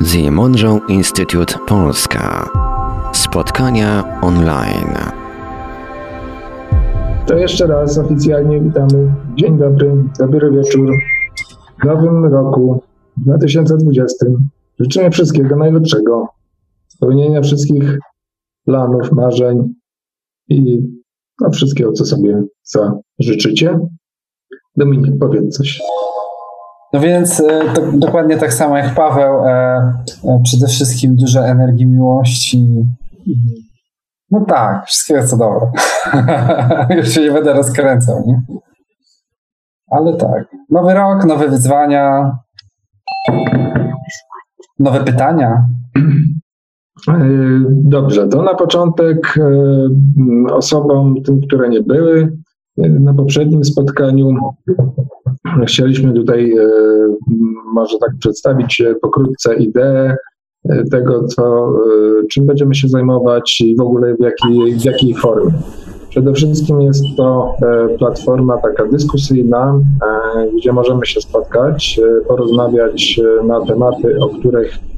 The Monroe Institute Polska. Spotkania online. To jeszcze raz oficjalnie witamy. Dzień dobry, dobry wieczór. W nowym roku 2020 życzymy wszystkiego najlepszego, spełnienia wszystkich planów, marzeń i no, wszystkiego, co sobie zażyczycie. Dominik, powiedz coś. No więc e, to, dokładnie tak samo jak Paweł, e, e, przede wszystkim dużo energii, miłości. No tak, wszystkiego co dobre. Już się nie będę rozkręcał, nie? Ale tak. Nowy rok, nowe wyzwania, nowe pytania. Dobrze, to na początek osobom, tym, które nie były na poprzednim spotkaniu, Chcieliśmy tutaj e, może tak przedstawić e, pokrótce ideę e, tego, co, czym będziemy się zajmować i w ogóle w jakiej, w jakiej formie. Przede wszystkim jest to platforma taka dyskusyjna, gdzie możemy się spotkać, porozmawiać na tematy, o których E,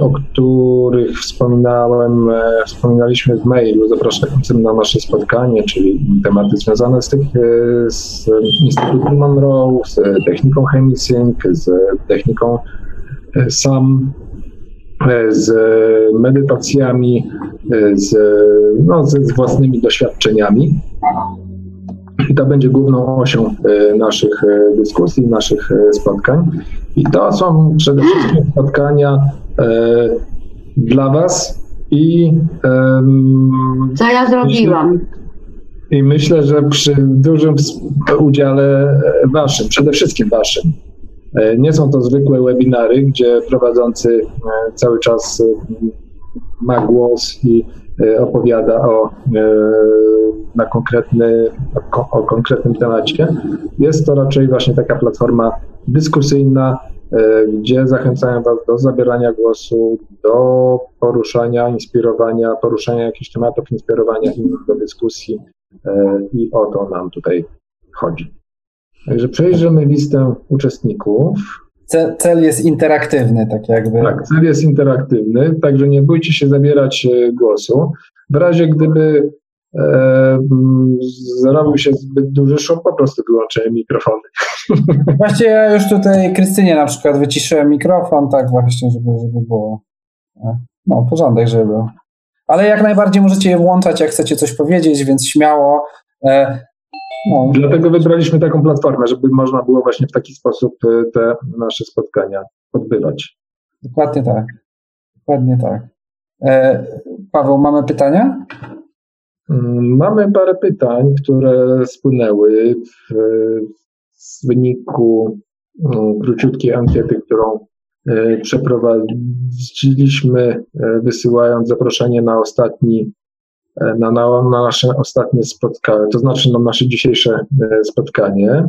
o których wspominałem, e, wspominaliśmy w mailu zapraszającym na nasze spotkanie, czyli tematy związane z, tych, e, z Instytutem Monroe, z techniką Chemisync, z techniką SAM, z medytacjami, z, no, z, z własnymi doświadczeniami. I to będzie główną osią naszych dyskusji, naszych spotkań. I to są przede wszystkim spotkania E, dla Was i. Co ja zrobiłam? I myślę, że przy dużym udziale Waszym, przede wszystkim Waszym. E, nie są to zwykłe webinary, gdzie prowadzący e, cały czas ma głos i opowiada o, na konkretny, o konkretnym temacie. Jest to raczej właśnie taka platforma dyskusyjna, E, gdzie zachęcają Was do zabierania głosu, do poruszania, inspirowania, poruszania jakichś tematów, inspirowania innych do dyskusji e, i o to nam tutaj chodzi. Także przejrzymy listę uczestników. Cel jest interaktywny, tak jakby. Tak, cel jest interaktywny, także nie bójcie się zabierać e, głosu. W razie gdyby zrobił się zbyt duży szum, po prostu wyłączyłem mikrofony. Właśnie ja już tutaj Krystynie na przykład wyciszyłem mikrofon, tak właśnie, żeby, żeby było e, no, porządek, żeby był. Ale jak najbardziej możecie je włączać, jak chcecie coś powiedzieć, więc śmiało. E, no. Dlatego wybraliśmy taką platformę, żeby można było właśnie w taki sposób e, te nasze spotkania odbywać. Dokładnie tak. Dokładnie tak. Paweł, mamy pytania? Mm, mamy parę pytań, które spłynęły w, w wyniku mm, króciutkiej ankiety, którą e, przeprowadziliśmy, e, wysyłając zaproszenie na ostatni, e, na, na, na nasze ostatnie spotkanie, to znaczy na nasze dzisiejsze spotkanie.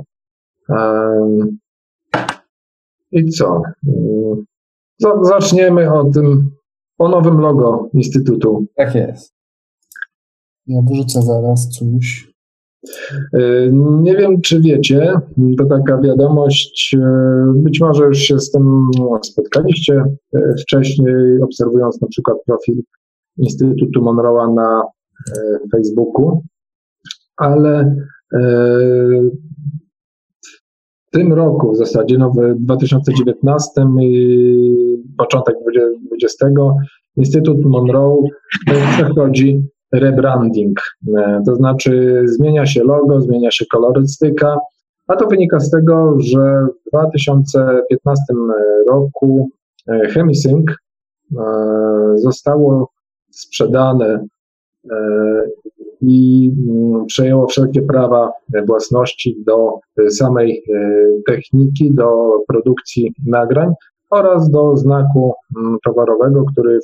I co? Mm, zaczniemy o tym, o nowym logo Instytutu. Tak jest. Ja wrzucę zaraz coś. E, nie wiem, czy wiecie, to taka wiadomość, e, być może już się z tym spotkaliście e, wcześniej, obserwując na przykład profil Instytutu Monroe'a na Facebooku, ale w tym roku, w zasadzie no w 2019 i początek 2020, Instytut Monroe przechodzi rebranding, e, to znaczy zmienia się logo, zmienia się kolorystyka, a to wynika z tego, że w 2015 roku e, Chemisync e, zostało sprzedane i mm, przejęło wszelkie prawa własności do samej techniki, do produkcji nagrań oraz do znaku mm, towarowego, który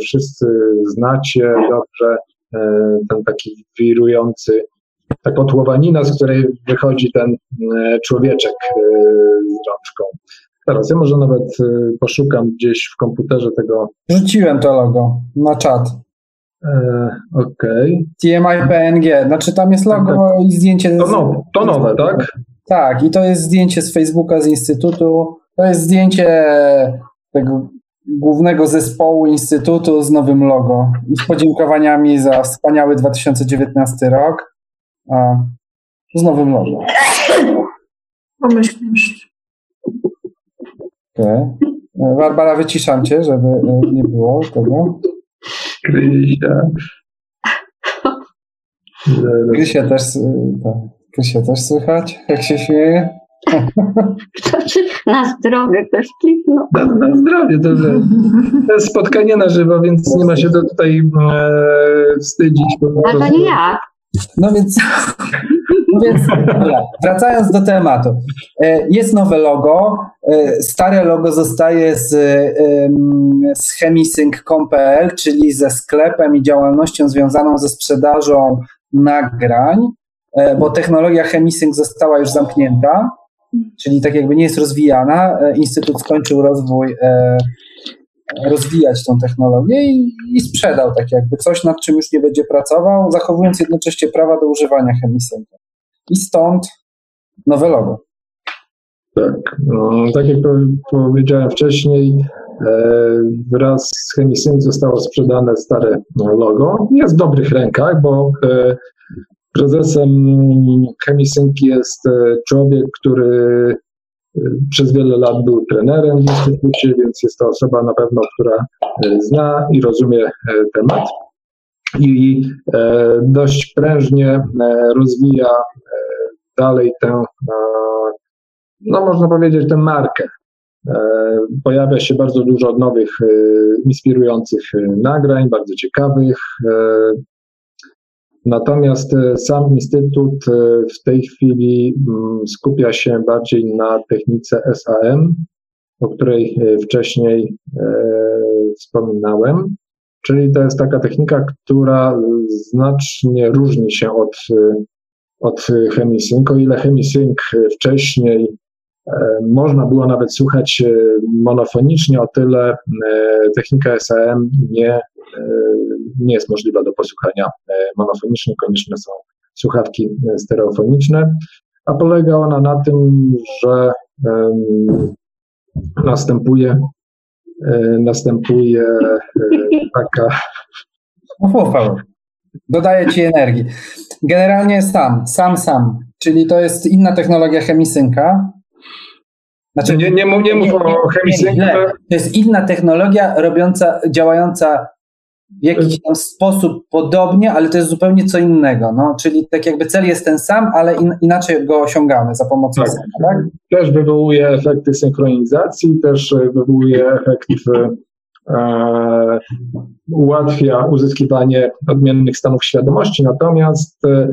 wszyscy znacie dobrze ten taki wirujący, ta kotłowanina, z której wychodzi ten e, człowieczek e, z rączką. Teraz ja może nawet poszukam gdzieś w komputerze tego. Rzuciłem to logo na czat. E, Okej. Okay. TMI PNG, znaczy tam jest logo tak. i zdjęcie. To, no, to nowe, tak? Tak, i to jest zdjęcie z Facebooka, z Instytutu. To jest zdjęcie tego głównego zespołu Instytutu z nowym logo i z podziękowaniami za wspaniały 2019 rok a, z nowym logo. Pomyślność. Okay. Barbara, wyciszam cię, żeby e, nie było tego. Krysia. Krysia też, tak. Krysia też słychać, jak się śmieje. Na zdrowie ktoś kliknął. Na, na zdrowie, to, to jest spotkanie na żywo, więc nie ma się do tutaj e, wstydzić. A to nie ja. No więc, no więc wracając do tematu. E, jest nowe logo. E, stare logo zostaje z, z chemisync.pl, czyli ze sklepem i działalnością związaną ze sprzedażą nagrań, e, bo technologia chemisync została już zamknięta, czyli tak jakby nie jest rozwijana. Instytut skończył rozwój rozwijać tą technologię i, i, sprzedał tak jakby coś, nad czym już nie będzie pracował, zachowując jednocześnie prawa do używania chemisynka. I stąd nowe logo. Tak, no, tak jak powiedziałem wcześniej, e, wraz z Chemisync zostało sprzedane stare logo. Jest w dobrych rękach, bo e, prezesem Chemisync jest e, człowiek, który przez wiele lat był trenerem w instytucie, więc jest to osoba na pewno, która e, zna i rozumie e, temat i e, dość prężnie rozwija dalej tę, no można powiedzieć, tę markę. Pojawia się bardzo dużo nowych, inspirujących nagrań, bardzo ciekawych. Natomiast e, sam Instytut e, w tej chwili mm, skupia się bardziej na technice SAM, o której e, wcześniej wspominałem. Czyli to jest taka technika, która znacznie różni się od, od chemisync. O ile chemisync wcześniej można było nawet słuchać monofonicznie, o tyle technika SAM nie nie jest możliwa do posłuchania e, monofonicznie, konieczne są słuchawki e, stereofoniczne, a polega ona na tym, że następuje e, następuje taka Dodaje ci energii. Generalnie sam, sam, sam. Czyli to jest inna technologia chemisynka. Znaczy, nie, nie, mów, nie mów o chemisynku. To jest inna technologia robiąca, działająca w jakiś tam sposób podobnie, ale to jest zupełnie co innego. No, czyli tak jakby cel jest ten sam, ale in, inaczej go osiągamy za pomocą tak. Sama, tak? Też wywołuje efekty synchronizacji, też wywołuje efekt e, ułatwia uzyskiwanie odmiennych stanów świadomości, natomiast e,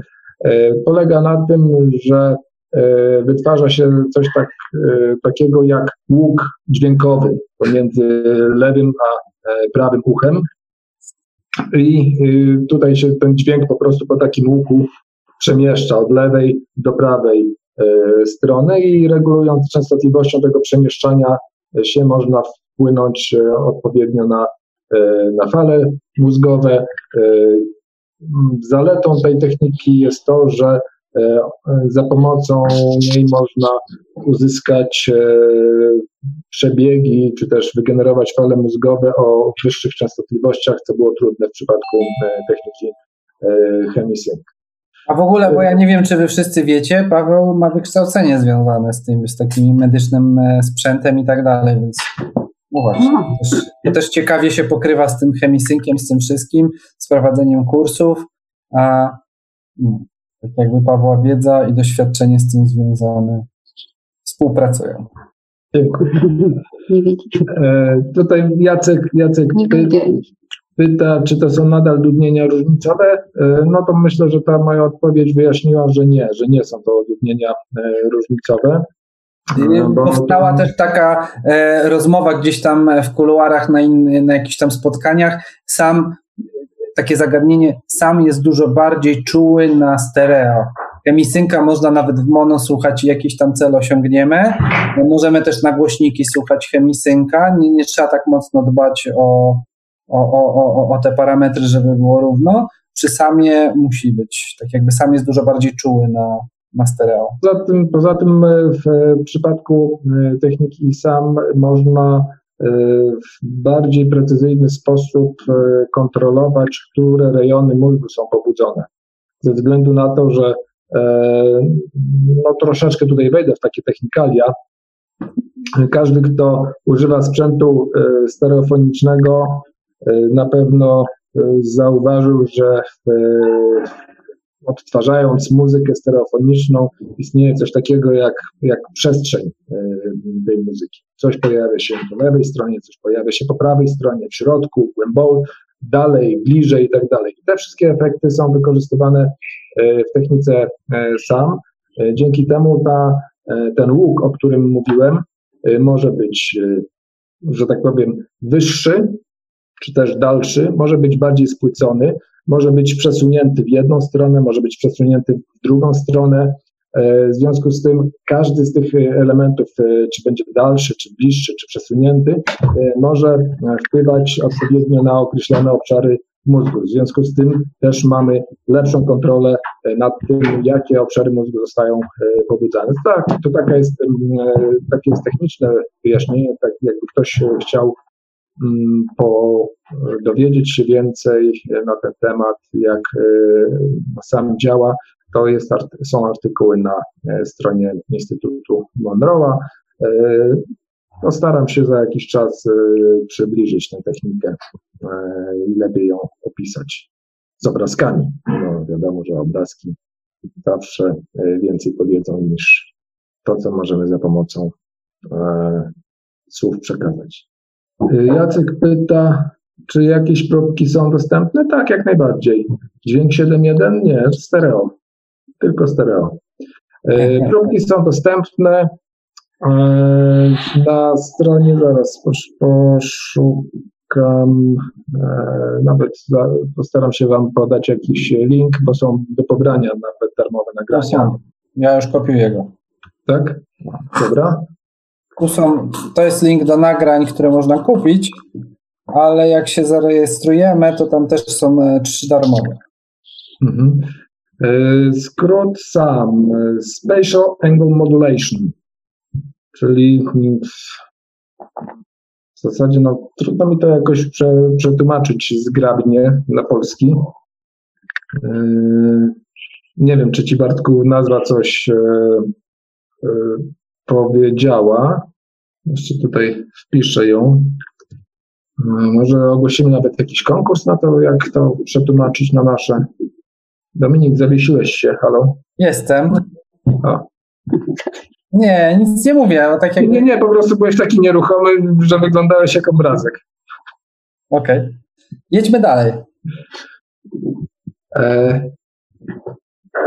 polega na tym, że e, wytwarza się coś tak, e, takiego jak łuk dźwiękowy pomiędzy lewym a e, prawym uchem, i y, tutaj się ten dźwięk po prostu po takim łuku przemieszcza od lewej do prawej y, strony i regulując częstotliwością tego przemieszczania się można wpłynąć y, odpowiednio na, na fale mózgowe. Zaletą tej techniki jest to, że za pomocą niej można uzyskać przebiegi, czy też wygenerować fale mózgowe o wyższych częstotliwościach, co było trudne w przypadku e, techniki e, chemisync. A w ogóle, bo ja nie wiem, czy wy wszyscy wiecie, Paweł ma wykształcenie związane z tym, z takim medycznym e, sprzętem i tak dalej, więc no właśnie. Też, to też ciekawie się pokrywa z tym chemisynkiem, z tym wszystkim, z prowadzeniem kursów, a no, tak jakby Pawła wiedza i doświadczenie z tym związane współpracują. E, tutaj Jacek, Jacek py, pyta, czy to są nadal dudnienia różnicowe. E, no to myślę, że ta moja odpowiedź wyjaśniła, że nie, że nie są to dudnienia e, różnicowe. Powstała też taka e, rozmowa gdzieś tam w kuluarach na, in, na jakichś tam spotkaniach. Sam takie zagadnienie, sam jest dużo bardziej czuły na stereo. Chemisynka można nawet w mono słuchać i jakiś tam cel osiągniemy. Możemy też na głośniki słuchać chemisynka. Nie, nie trzeba tak mocno dbać o, o, o, o, te parametry, żeby było równo. Przy samie musi być, tak jakby sam jest dużo bardziej czuły na, na stereo. Poza tym, poza tym w przypadku e, techniki sam można w bardziej precyzyjny sposób kontrolować, które rejony mózgu są pobudzone. Ze względu na to, że no troszeczkę tutaj wejdę w takie technikalia. Każdy, kto używa sprzętu stereofonicznego, na pewno zauważył, że odtwarzając muzykę stereofoniczną, istnieje coś takiego jak, jak przestrzeń e, tej muzyki. Coś pojawia się po lewej stronie, coś pojawia się po prawej stronie, w środku, głęboko, dalej, bliżej i tak dalej. I te wszystkie efekty są wykorzystywane e, w technice e, SAM. Dzięki temu ta, ten łuk, o którym mówiłem, może być, że tak powiem, wyższy, czy też dalszy, może być bardziej spłycony, może być przesunięty w jedną stronę, może być przesunięty w drugą stronę. E, w związku z tym każdy z tych elementów, e, czy będzie dalszy, czy bliższy, czy przesunięty, e, może wpływać odpowiednio na określone obszary mózgu. W związku z tym też mamy lepszą kontrolę nad tym, jakie obszary mózgu zostają pobudzane. Tak, to taka jest, takie jest techniczne wyjaśnienie, tak jakby ktoś chciał po, dowiedzieć się więcej na ten temat, jak e, sam działa, to jest, są artykuły na e, stronie Instytutu Monroe'a. E, postaram się za jakiś czas przybliżyć tę technikę i lepiej ją opisać z obrazkami. No, wiadomo, że obrazki zawsze więcej powiedzą niż to, co możemy za pomocą słów przekazać. Jacek pyta, czy jakieś próbki są dostępne? Tak, jak najbardziej. Dźwięk 7.1? Nie, stereo. Tylko stereo. E, próbki są dostępne e, na stronie, zaraz poszukam, nawet postaram się Wam podać jakiś link, bo są do pobrania nawet darmowe nagrania. Ja już kopiuję go. Tak? Dobra. Tu są, to jest link do nagrań, które można kupić, ale jak się zarejestrujemy, to tam też są e, trzy darmowe. Mhm. E, skrót sam, e, Spatial Angle Modulation, czyli w zasadzie no, trudno mi to jakoś prze, przetłumaczyć zgrabnie na polski. Nie wiem, czy ci Bartku nazwa coś powiedziała, jeszcze tutaj wpiszę ją, może ogłosimy nawet jakiś konkurs na to, jak to przetłumaczyć na nasze. Dominik, zawiesiłeś się, halo? Jestem. A. Nie, nic nie mówię. Tak jak... Nie, nie, po prostu byłeś taki nieruchomy, że wyglądałeś jak obrazek. Okej. Okay. Jedźmy dalej. E,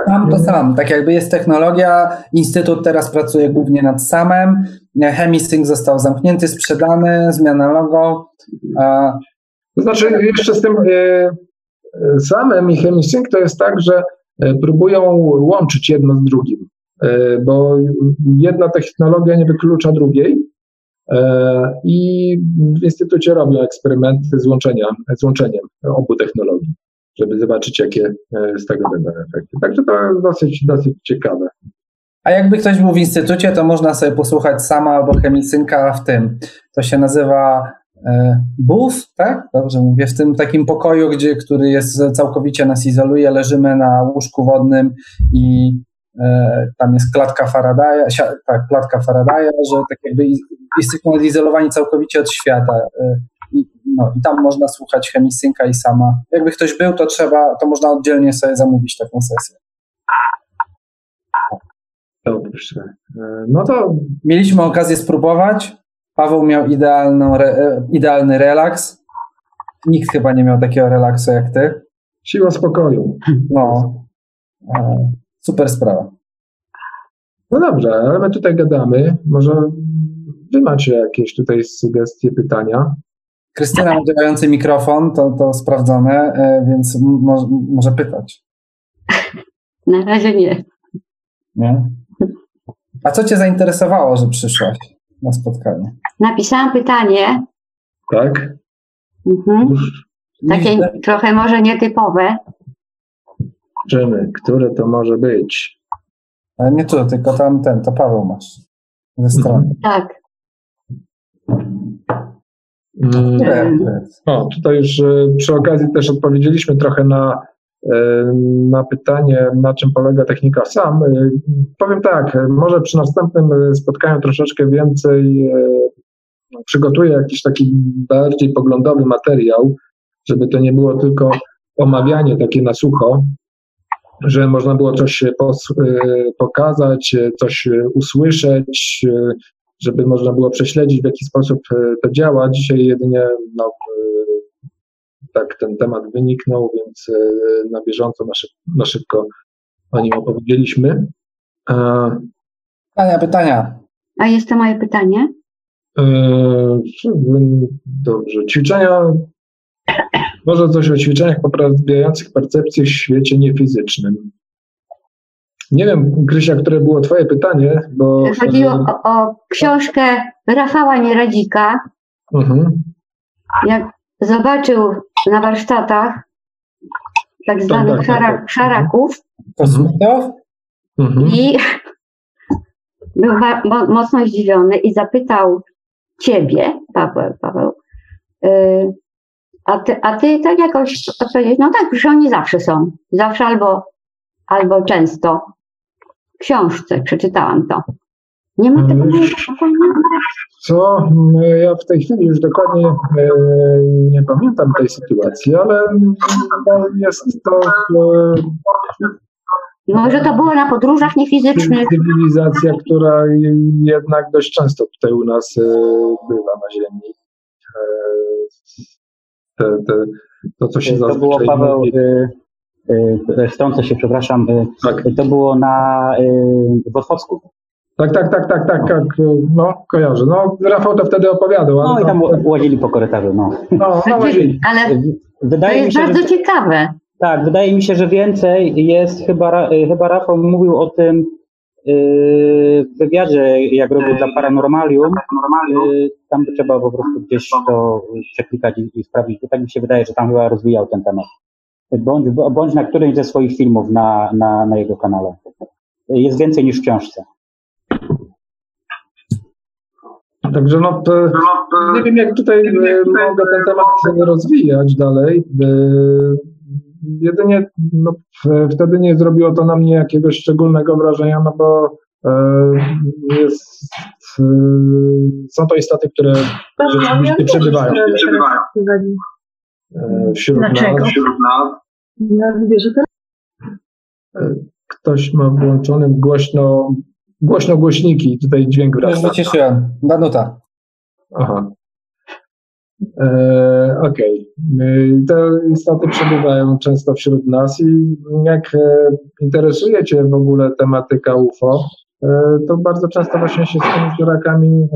sam to sam, tak jakby jest technologia, Instytut teraz pracuje głównie nad samem, Hemisync został zamknięty, sprzedany, zmiana logo. To znaczy jeszcze z tym e, samem i Hemisync to jest tak, że e, próbują łączyć jedno z drugim, e, bo jedna technologia nie wyklucza drugiej. I w Instytucie robią eksperymenty z, łączenia, z łączeniem obu technologii żeby zobaczyć, jakie e, z tego będą efekty. Także to jest dosyć, dosyć ciekawe. A jakby ktoś był w instytucie, to można sobie posłuchać sama albo chemisynka w tym. To się nazywa e, BUF, tak? Dobrze mówię, w tym takim pokoju, gdzie, który jest całkowicie nas izoluje, leżymy na łóżku wodnym i e, tam jest klatka Faradaya, tak, klatka Faradaya, że tak jakby jesteśmy odizolowani całkowicie od świata. E, no i tam można słuchać chemisynka i sama. Jakby ktoś był, to trzeba, to można oddzielnie sobie zamówić taką sesję. Dobrze. E, no to. Mieliśmy okazję spróbować. Paweł miał idealną, re, idealny relaks. Nikt chyba nie miał takiego relaksu jak ty. Siła spokoju. No. E, super sprawa. No dobrze, ale my tutaj gadamy. Może wy macie jakieś tutaj sugestie, pytania? Krystyna ma działający mikrofon, to, to sprawdzone, e, więc może, może pytać. Na razie nie. Nie? A co Cię zainteresowało, że przyszłaś na spotkanie? Napisałam pytanie. Tak? Mhm. Takie trochę może nietypowe. Zobaczymy, które to może być. Ale nie tu, tylko tam ten, to Paweł masz ze strony. Tak. Mm. O, tutaj już e, przy okazji też odpowiedzieliśmy trochę na, e, na pytanie, na czym polega technika sam. E, powiem tak, może przy następnym spotkaniu troszeczkę więcej przygotuję jakiś taki bardziej poglądowy materiał, żeby to nie było tylko omawianie takie na sucho, że można było coś pokazać, coś usłyszeć, żeby można było prześledzić, w jaki sposób e, to działa. Dzisiaj jedynie no, e, tak ten temat wyniknął, więc e, na bieżąco, na, szyb, na szybko o nim opowiedzieliśmy. Pytania, pytania. A jest to moje pytanie? Dobrze. Ćwiczenia. Może coś o ćwiczeniach poprawiających percepcję w świecie niefizycznym. Nie wiem, Krysia, które było Twoje pytanie, bo. Chodzi o, o książkę Rafała Nieradzika. Mhm. Jak zobaczył na warsztatach tak zwanych tak, tak, tak, tak. szaraków. Mhm. I był mocno zdziwiony i zapytał ciebie, Paweł, Paweł, yy, a, ty, a ty tak jakoś odpowiedzieć, no tak, że oni zawsze są. Zawsze albo, albo często książce, przeczytałam to. Nie ma tego Co? No, ja w tej chwili już dokładnie e, nie pamiętam tej sytuacji, ale jest to. E, Może to było na podróżach niefizycznych. Cywilizacja, która jednak dość często tutaj u nas e, bywa na Ziemi. Te, te, to, co się to było, Paweł, wtrącę się, przepraszam, tak. to było na w Otwocku. Tak, tak, tak, tak, tak, tak, no kojarzę. No Rafał to wtedy opowiadał. no i tam łazili po korytarzu, no. No, no łazili. Ale wydaje to jest mi się, bardzo że, ciekawe. Tak, wydaje mi się, że więcej jest, chyba, chyba Rafał mówił o tym w wywiadzie, jak robił dla Paranormalium, tam trzeba po prostu gdzieś to przeklikać i, i sprawdzić, tak mi się wydaje, że tam chyba rozwijał ten temat bądź, bądź na którymś ze swoich filmów na, na, na jego kanale. Jest więcej niż w książce. Także no, nie wiem, jak tutaj e, mogę ten temat rozwijać dalej. E, jedynie no, wtedy nie zrobiło to na mnie jakiegoś szczególnego wrażenia, no bo e, jest, są to istoty, które rzeczywiście przebywają. E, wśród Dlaczego? nas. Wśród nas. Ja wierzę e, Ktoś ma włączony głośno, głośno głośniki, tutaj dźwięk wraca. Już wyciszyłem. Danuta. Aha. E, Okej. Okay. Te istoty przebywają często wśród nas i jak e, interesuje Cię w ogóle tematyka UFO, to bardzo często właśnie się z tymi dziurakami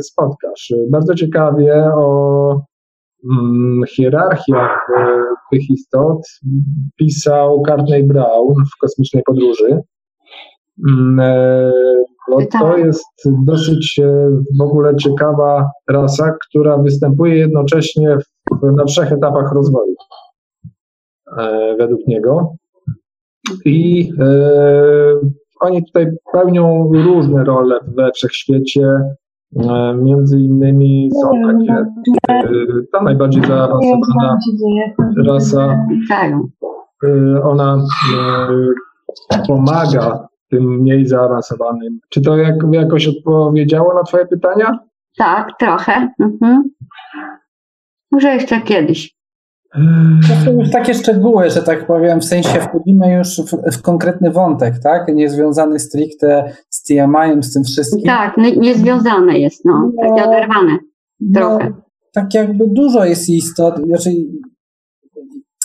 spotkasz. Bardzo ciekawie o hierarchiach e, tych istot pisał Carney Brown w Kosmicznej Podróży. Mm, no, to jest dosyć e, w ogóle ciekawa rasa, która występuje jednocześnie w, na trzech etapach rozwoju według niego. I e, oni tutaj pełnią różne role we wszechświecie. E, między innymi są takie, e, ta najbardziej zaawansowana rasa, e, ona pomaga tym mniej zaawansowanym. Czy to jak, jakoś odpowiedziało na Twoje pytania? Tak, trochę. Mhm. Może jeszcze kiedyś. To są już takie szczegóły, że tak powiem, w sensie wchodzimy już w, w konkretny wątek, tak? Nie związany stricte z TMI-em, z tym wszystkim. Tak, niezwiązane jest, no, no takie oderwane no, trochę. No, tak jakby dużo jest istot, znaczy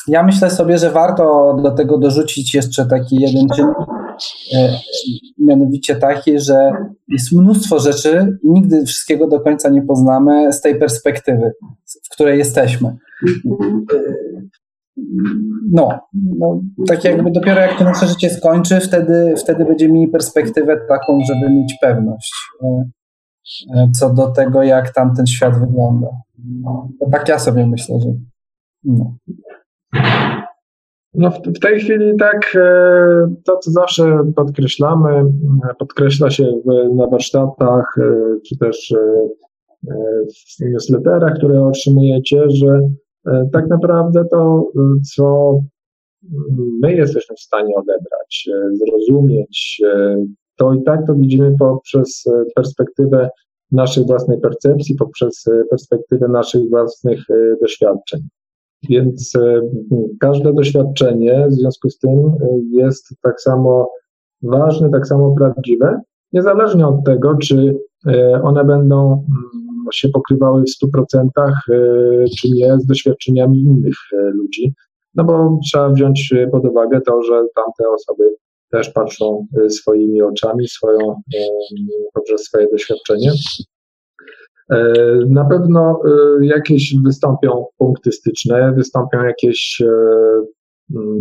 ja myślę sobie, że warto do tego dorzucić jeszcze taki jeden czynnik, mianowicie taki, że jest mnóstwo rzeczy i nigdy wszystkiego do końca nie poznamy z tej perspektywy, w której jesteśmy. No, no, tak jakby dopiero jak to nasze życie skończy, wtedy, wtedy będziemy mieli perspektywę taką, żeby mieć pewność e, e, co do tego, jak tam ten świat wygląda. No, tak ja sobie myślę, że. No. No w, tej chwili tak, e, to co zawsze podkreślamy, podkreśla się na warsztatach, czy też w newsletterach, które otrzymujecie, że tak naprawdę to, co my jesteśmy w stanie odebrać, zrozumieć, to i tak to widzimy poprzez perspektywę naszej własnej percepcji, poprzez perspektywę naszych własnych doświadczeń. Więc e, każde doświadczenie w związku z tym e, jest tak samo ważne, tak samo prawdziwe, niezależnie od tego, czy e, one będą mm, się pokrywały w 100% czy nie z doświadczeniami innych ludzi. No bo trzeba wziąć pod uwagę to, że tamte osoby też patrzą swoimi oczami, swoją, poprzez swoje doświadczenie na pewno e, jakieś wystąpią punkty styczne, wystąpią jakieś e,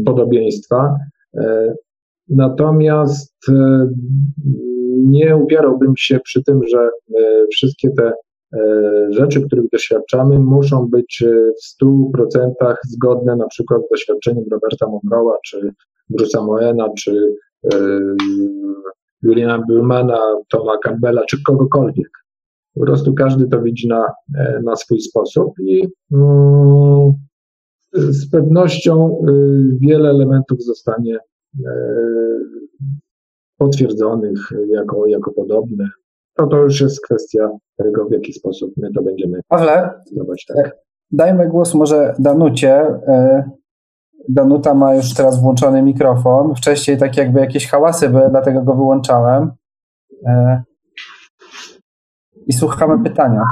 podobieństwa. Natomiast nie upierałbym się przy tym, że wszystkie te rzeczy, których doświadczamy, muszą być w 100% zgodne na przykład z doświadczeniem Roberta Monroe'a, czy Bruce'a Moena, czy Juliana Billmana, Toma Campbella, czy kogokolwiek. Po prostu każdy to widzi na, e, na swój sposób i mm, z pewnością y, wiele elementów zostanie e, potwierdzonych jako, jako podobne. No to już jest kwestia tego, w jaki sposób my to będziemy Pawle, zdawać. Tak. dajmy głos może Danucie. E, Danuta ma już teraz włączony mikrofon. Wcześniej tak jakby jakieś hałasy były, dlatego go wyłączałem i słuchamy pytania.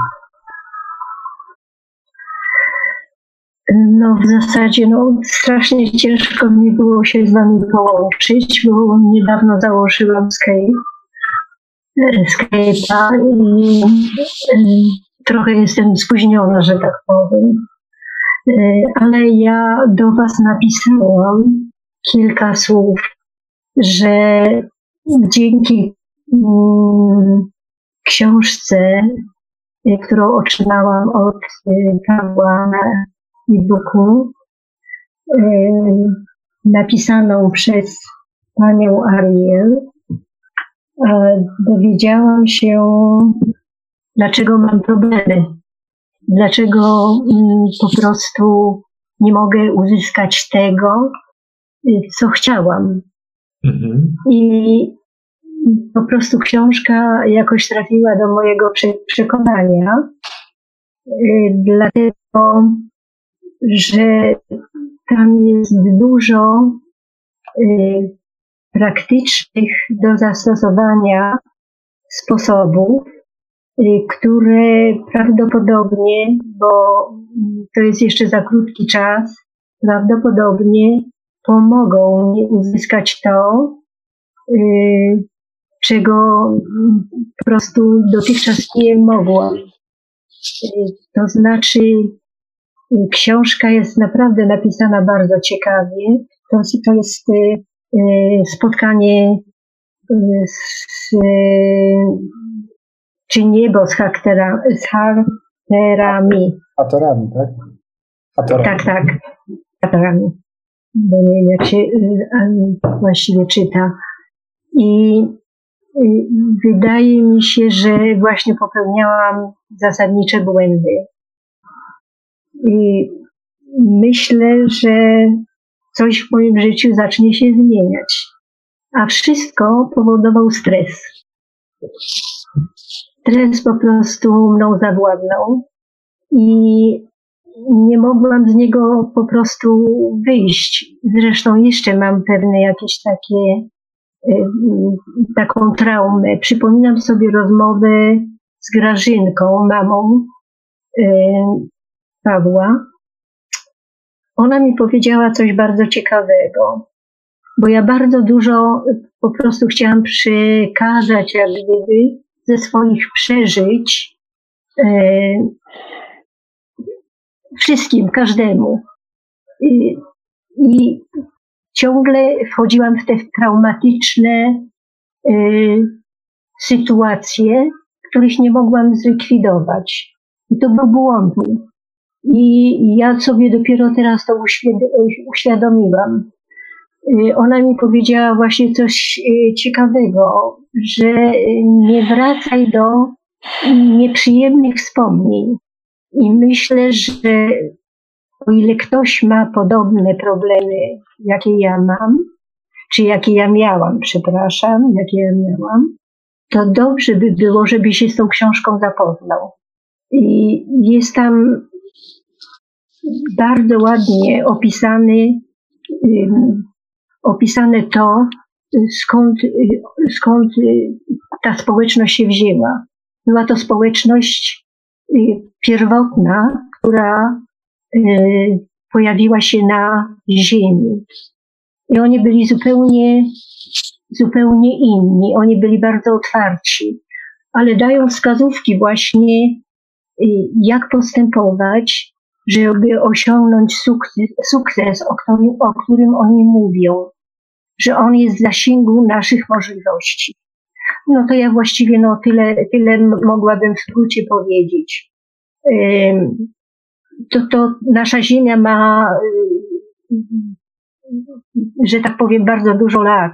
No w zasadzie no, strasznie ciężko mi było się z wami połączyć, bo niedawno założyłam Skype, Skype'a i trochę jestem spóźniona, że tak powiem. Ale ja do was napisałam kilka słów, że dzięki mm, książce, y, którą otrzymałam od y, Pawła e-booku, y, napisaną przez panią Ariel, dowiedziałam się, dlaczego mam problemy, dlaczego mm, po prostu nie mogę uzyskać tego, co chciałam. Mhm. I po prostu książka jakoś trafiła do mojego przekonania, y, dlatego, że tam jest dużo y, praktycznych do zastosowania sposobów, y, które prawdopodobnie, bo to jest jeszcze za krótki czas, prawdopodobnie pomogą uzyskać to, czego po prostu dotychczas nie mogłam. To znaczy, książka jest naprawdę napisana bardzo ciekawie. To, to jest y, y, spotkanie y, z, czy niebo z, haktera, z hakterami. Hatorami, tak? Hatorami. Tak, tak. Hatorami. Bo nie wiem, jak się właściwie czyta. I wydaje mi się, że właśnie popełniałam zasadnicze błędy. I myślę, że coś w moim życiu zacznie się zmieniać. A wszystko powodował stres. Stres po prostu mną zawładnął i nie mogłam z niego po prostu wyjść. Zresztą jeszcze mam pewne jakieś takie taką traumę. Przypominam sobie rozmowę z Grażynką, mamą y, Pawła. Ona mi powiedziała coś bardzo ciekawego, bo ja bardzo dużo po prostu chciałam przekazać, jak gdyby, ze swoich przeżyć y, wszystkim, każdemu. I ciągle wchodziłam w te traumatyczne y, sytuacje, których nie mogłam zlikwidować. I to był błąd. I ja sobie dopiero teraz to uświadomiłam. Y, ona mi powiedziała właśnie coś y, ciekawego, że nie wracaj do nieprzyjemnych wspomnień. I myślę, że o ile ktoś ma podobne problemy, jakie ja mam, czy jakie ja miałam, przepraszam, jakie ja miałam, to dobrze by było, żeby się z tą książką zapoznał. I jest tam bardzo ładnie opisany, opisane to, skąd, skąd ta społeczność się wzięła. Była to społeczność y, pierwotna, która y, pojawiła się na Ziemi. I oni byli zupełnie, zupełnie inni. Oni byli bardzo otwarci, ale dają wskazówki właśnie, y, jak postępować, żeby osiągnąć sukces, sukces o, którym, o którym oni mówią, że on jest w zasięgu naszych możliwości. No to ja właściwie no tyle, tyle mogłabym w skrócie powiedzieć. To, to nasza Ziemia ma, że tak powiem, bardzo dużo lat.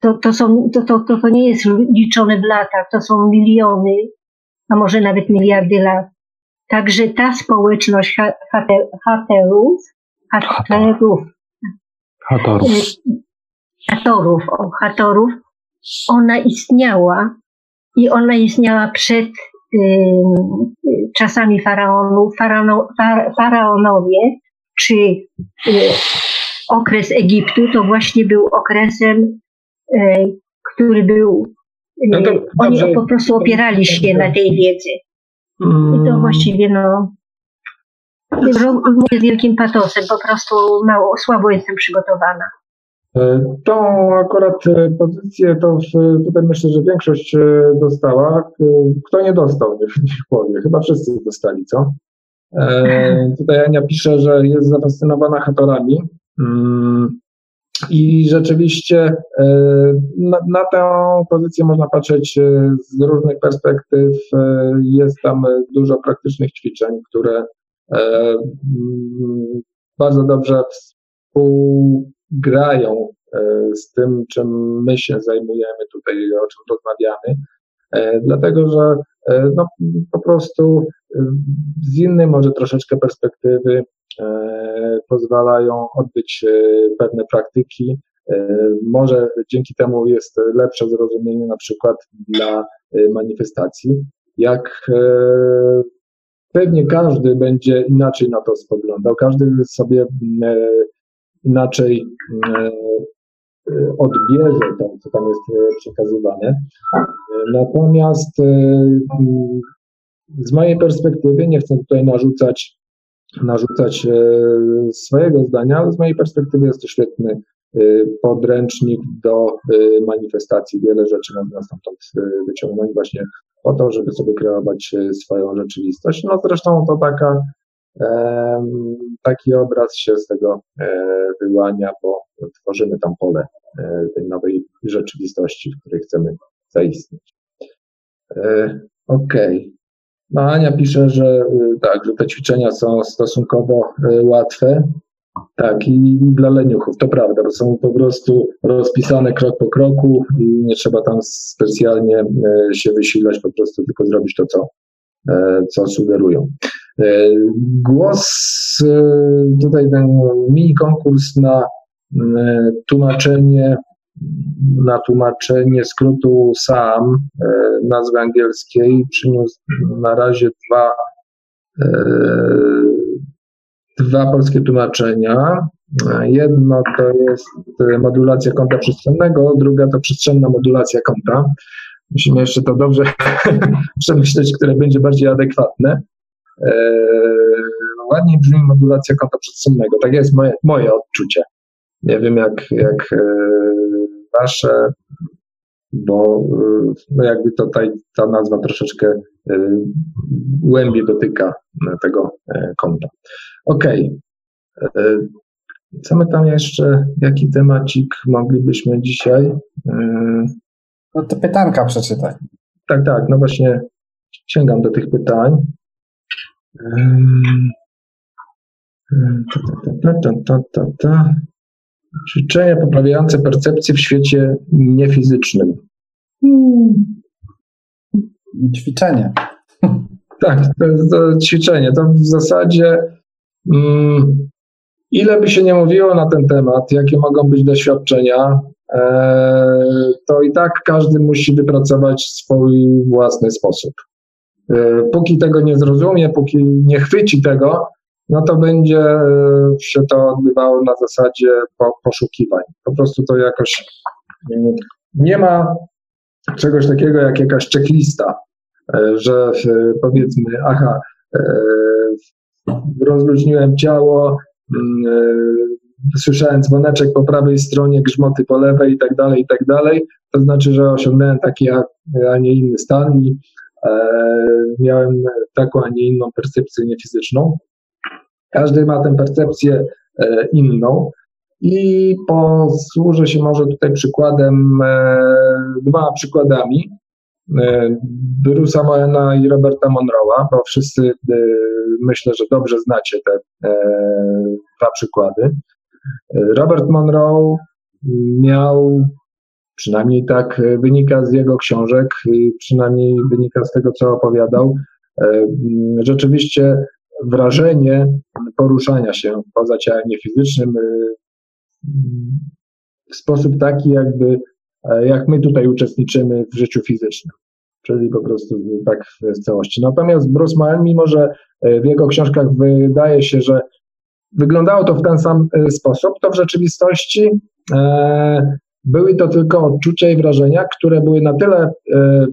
To, to, są, to, to, to, to nie jest liczone w latach, to są miliony, a może nawet miliardy lat. Także ta społeczność haterów, haterów, hatorów, hatorów, o, hatorów, ona istniała i ona istniała przed czasami faraonów, faraono, faraonowie, czy y, okres Egiptu, to właśnie był okresem, y, który był, y, no to, oni dobrze. po prostu opierali się na tej wiedzy. I to mm. właściwie no, mówię z wielkim patosem, po prostu mało, słabo jestem przygotowana. E, tą akurat e, pozycję to tutaj myślę, że większość e, dostała. Kto nie dostał, niech powie. Chyba wszyscy dostali, co? Tutaj Ania pisze, że jest zafascynowana hatorami. Mm, I rzeczywiście na, na, tę pozycję można patrzeć z różnych perspektyw. Jest tam dużo praktycznych ćwiczeń, które mm, bardzo dobrze współ grają e, z tym, czym my się zajmujemy tutaj, o czym rozmawiamy, e, dlatego że e, no, po prostu z innej może troszeczkę perspektywy pozwalają odbyć pewne praktyki. Może dzięki temu jest lepsze zrozumienie na przykład dla manifestacji, jak pewnie każdy będzie inaczej na to spoglądał, każdy sobie inaczej e, e, odbierze to, co tam jest e, przekazywane. Natomiast z mojej perspektywy, nie chcę tutaj narzucać, narzucać swojego zdania, ale z mojej perspektywy jest to świetny podręcznik do manifestacji. Wiele rzeczy można stamtąd wyciągnąć właśnie po to, żeby sobie kreować swoją rzeczywistość. No zresztą to taka taki obraz się z tego e, wyłania, bo tworzymy tam pole e, tej nowej rzeczywistości, w której chcemy zaistnieć. E, okej. Okay. No Ania pisze, że tak, że te ćwiczenia są stosunkowo łatwe. Tak, i dla leniuchów, to prawda, bo są po prostu rozpisane krok po kroku i nie trzeba tam specjalnie się wysilać, po prostu tylko zrobić to, co, co sugerują. E, głos, e, tutaj ten mini konkurs na e, tłumaczenie, na tłumaczenie skrótu SAM, nazwy angielskiej, przyniósł na razie dwa, dwa polskie tłumaczenia. Jedno to jest modulacja kąta przestrzennego, druga to przestrzenna modulacja kąta. Musimy jeszcze to dobrze przemyśleć, które będzie bardziej adekwatne. E, ładniej brzmi modulacja kąta przedstronnego. Tak jest moje, moje odczucie. Nie wiem jak, jak e, wasze, bo e, no jakby to ta, nazwa troszeczkę głębiej dotyka tego kąta. Okej. Okay. Co my tam jeszcze, jaki temacik moglibyśmy dzisiaj? No to pytanka przeczytaj. Tak, tak, no właśnie sięgam do tych pytań. Ta, ta, ta, ta, ta. Ćwiczenia poprawiające percepcję w świecie niefizycznym. Ćwiczenie. Tak, to jest to ćwiczenie. To w zasadzie mm, ile by się nie mówiło na ten temat, jakie mogą być doświadczenia, to i tak każdy musi wypracować swój własny sposób. E, póki tego nie zrozumie, póki nie chwyci tego, no to będzie e, się to odbywało na zasadzie poszukiwań. Po prostu to jakoś mm, nie ma czegoś takiego jak jakaś checklista, e, że powiedzmy, aha, rozluźniłem ciało, mm, słyszałem dzwoneczek po prawej stronie, grzmoty po lewej i tak dalej, i tak dalej, to znaczy, że osiągnąłem taki, a nie inny stan i E, miałem taką, a nie inną percepcję niefizyczną. Każdy ma tę percepcję e, inną i posłużę się może tutaj przykładem, e, dwoma przykładami. Bruce'a Moena i Roberta Monroe'a, bo wszyscy myślę, że dobrze znacie te dwa przykłady. Robert Monroe miał Przynajmniej tak e, wynika z jego książek, przynajmniej wynika z tego, co opowiadał. E, rzeczywiście wrażenie poruszania się poza ciałem niefizycznym e, w sposób taki, jakby jak my tutaj uczestniczymy w życiu fizycznym, czyli po prostu tak w całości. Natomiast Bruce Mael, mimo że w jego książkach wydaje się, że wyglądało to w ten sam sposób, to w rzeczywistości były to tylko odczucia i wrażenia, które były na tyle e,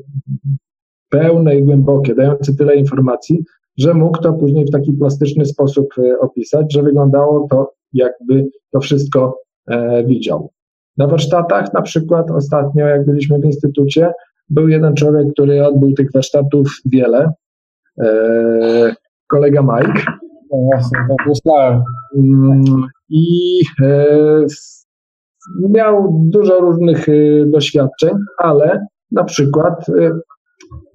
pełne i głębokie, dające tyle informacji, że mógł to później w taki plastyczny sposób e, opisać, że wyglądało to, jakby to wszystko e, widział. Na warsztatach, na przykład ostatnio, jak byliśmy w instytucie, był jeden człowiek, który odbył tych warsztatów wiele. kolega Mike. No właśnie, tak myślałem. Mm, I miał dużo różnych y, doświadczeń, ale na przykład y,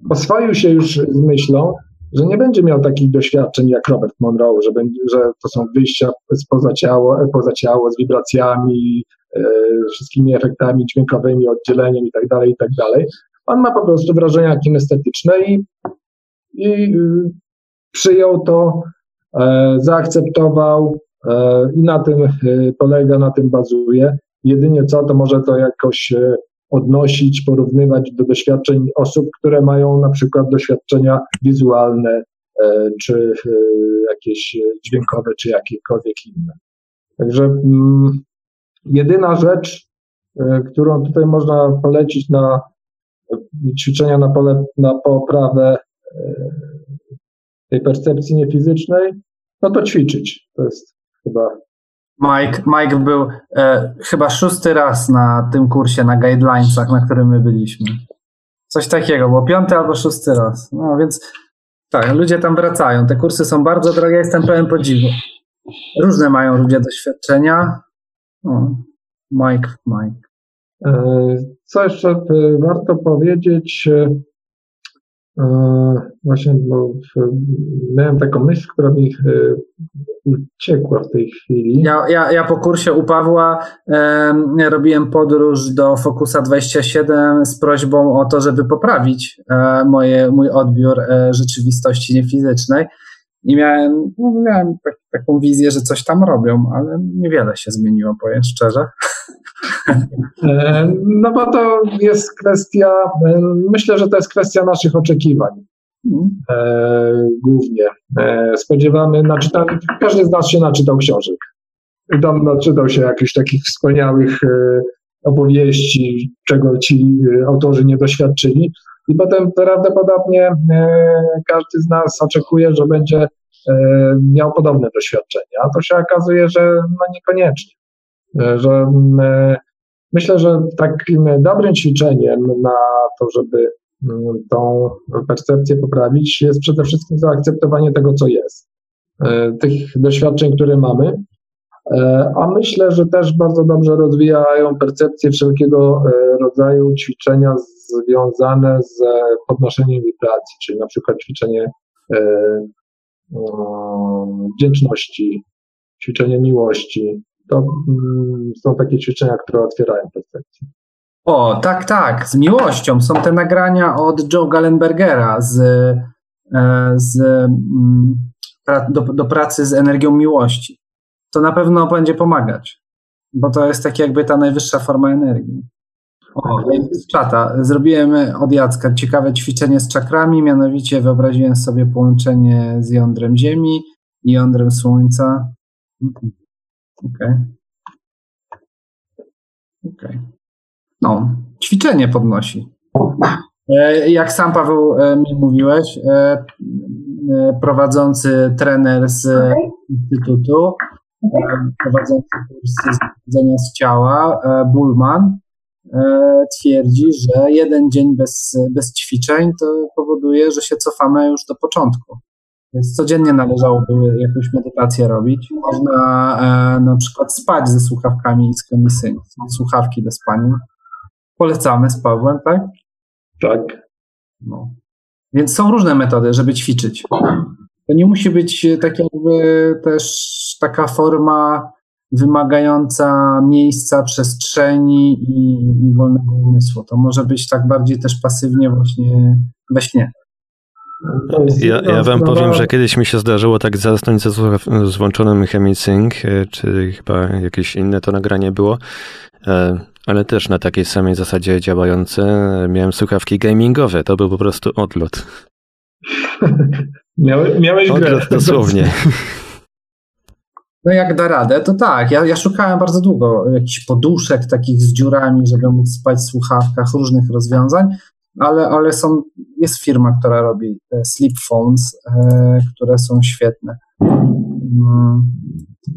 oswoił się już z myślą, że nie będzie miał takich doświadczeń jak Robert Monroe, że, będzie, że to są wyjścia spoza ciało, poza ciało z wibracjami, e, wszystkimi efektami dźwiękowymi, oddzieleniem i tak dalej, i tak. On ma po prostu wrażenia kinestetyczne i, i przyjął to, e, zaakceptował e, i na tym polega, na tym bazuje. Jedynie co, to może to jakoś e, odnosić, porównywać do doświadczeń osób, które mają na przykład doświadczenia wizualne, e, czy e, jakieś dźwiękowe, czy jakiekolwiek inne. Także mm, jedyna rzecz, którą tutaj można polecić na ćwiczenia na, pole, na poprawę tej percepcji niefizycznej, no to ćwiczyć. To jest chyba Mike, Mike był e, chyba szósty raz na tym kursie, na guidelinesach, na którym my byliśmy. Coś takiego, bo piąty albo szósty raz. No więc tak, ludzie tam wracają. Te kursy są bardzo drogie, jestem pełen podziwu. Różne mają ludzie doświadczenia. O, Mike, Mike. E, co jeszcze e, warto powiedzieć? E, E, właśnie, bo miałem taką myśl, która mi e, uciekła w tej chwili. Ja, ja, ja po kursie u Pawła e, robiłem podróż do Focusa 27 z prośbą o to, żeby poprawić e, moje, mój odbiór e, rzeczywistości niefizycznej. I miałem, no, miałem tak, taką wizję, że coś tam robią, ale niewiele się zmieniło, powiem szczerze. E, no bo to jest kwestia, e, myślę, że to jest kwestia naszych oczekiwań. E, głównie. Spodziewamy, naczytamy, każdy z nas się naczytał książek. Tam naczytał się jakichś takich wspaniałych opowieści, czego ci autorzy nie doświadczyli. I potem prawdopodobnie każdy z nas oczekuje, że będzie miał podobne doświadczenia, a to się okazuje, że no niekoniecznie. E, że e, myślę, że takim dobrym ćwiczeniem na to, żeby tą percepcję poprawić, jest przede wszystkim zaakceptowanie tego, co jest, e, tych doświadczeń, które mamy. A myślę, że też bardzo dobrze rozwijają percepcję wszelkiego rodzaju ćwiczenia związane z podnoszeniem wibracji, czyli na przykład ćwiczenie wdzięczności, ćwiczenie miłości, to mm, są takie ćwiczenia, które otwierają percepcję. O, tak, tak, z miłością. Są te nagrania od Joe Gallenbergera z, e, z, mm, do, do pracy z energią miłości. To na pewno będzie pomagać, bo to jest tak jakby ta najwyższa forma energii. O, z czata. Zrobiłem od Jacka ciekawe ćwiczenie z czakrami, mianowicie wyobraziłem sobie połączenie z jądrem Ziemi i jądrem Słońca. Okej. Okay. Okej. Okay. No, ćwiczenie podnosi. E, jak sam Paweł e, mi mówiłeś, e, prowadzący trener z Instytutu, prowadzący kurs zbudzenia z ciała, Bullman, twierdzi, że jeden dzień bez, bez ćwiczeń to powoduje, że się cofamy już do początku. Więc codziennie należałoby jakąś medytację robić. Można e, na przykład spać ze słuchawkami i z komisyjnymi. Słuchawki do spania. Polecamy z Pawłem, tak? Tak. No. Więc są różne metody, żeby ćwiczyć. To nie musi być tak jakby też taka forma wymagająca miejsca, przestrzeni i, i wolnego umysłu. To może być tak bardziej też pasywnie właśnie we śnie. Ja, ja wam powiem, że kiedyś mi się zdarzyło tak zasnąć ze z włączonym ChemiSync, e, czy chyba jakieś inne to nagranie było, e, ale też na takiej samej zasadzie działające. Miałem słuchawki gamingowe, to był po prostu odlot. Miałeś, miałeś odlot grę. dosłownie. No jak da radę, to tak. Ja, ja szukałem bardzo długo jakichś poduszek takich z dziurami, żeby móc spać w słuchawkach, różnych rozwiązań ale, ale są, jest firma, która robi sleep phones, e, które są świetne. Mm,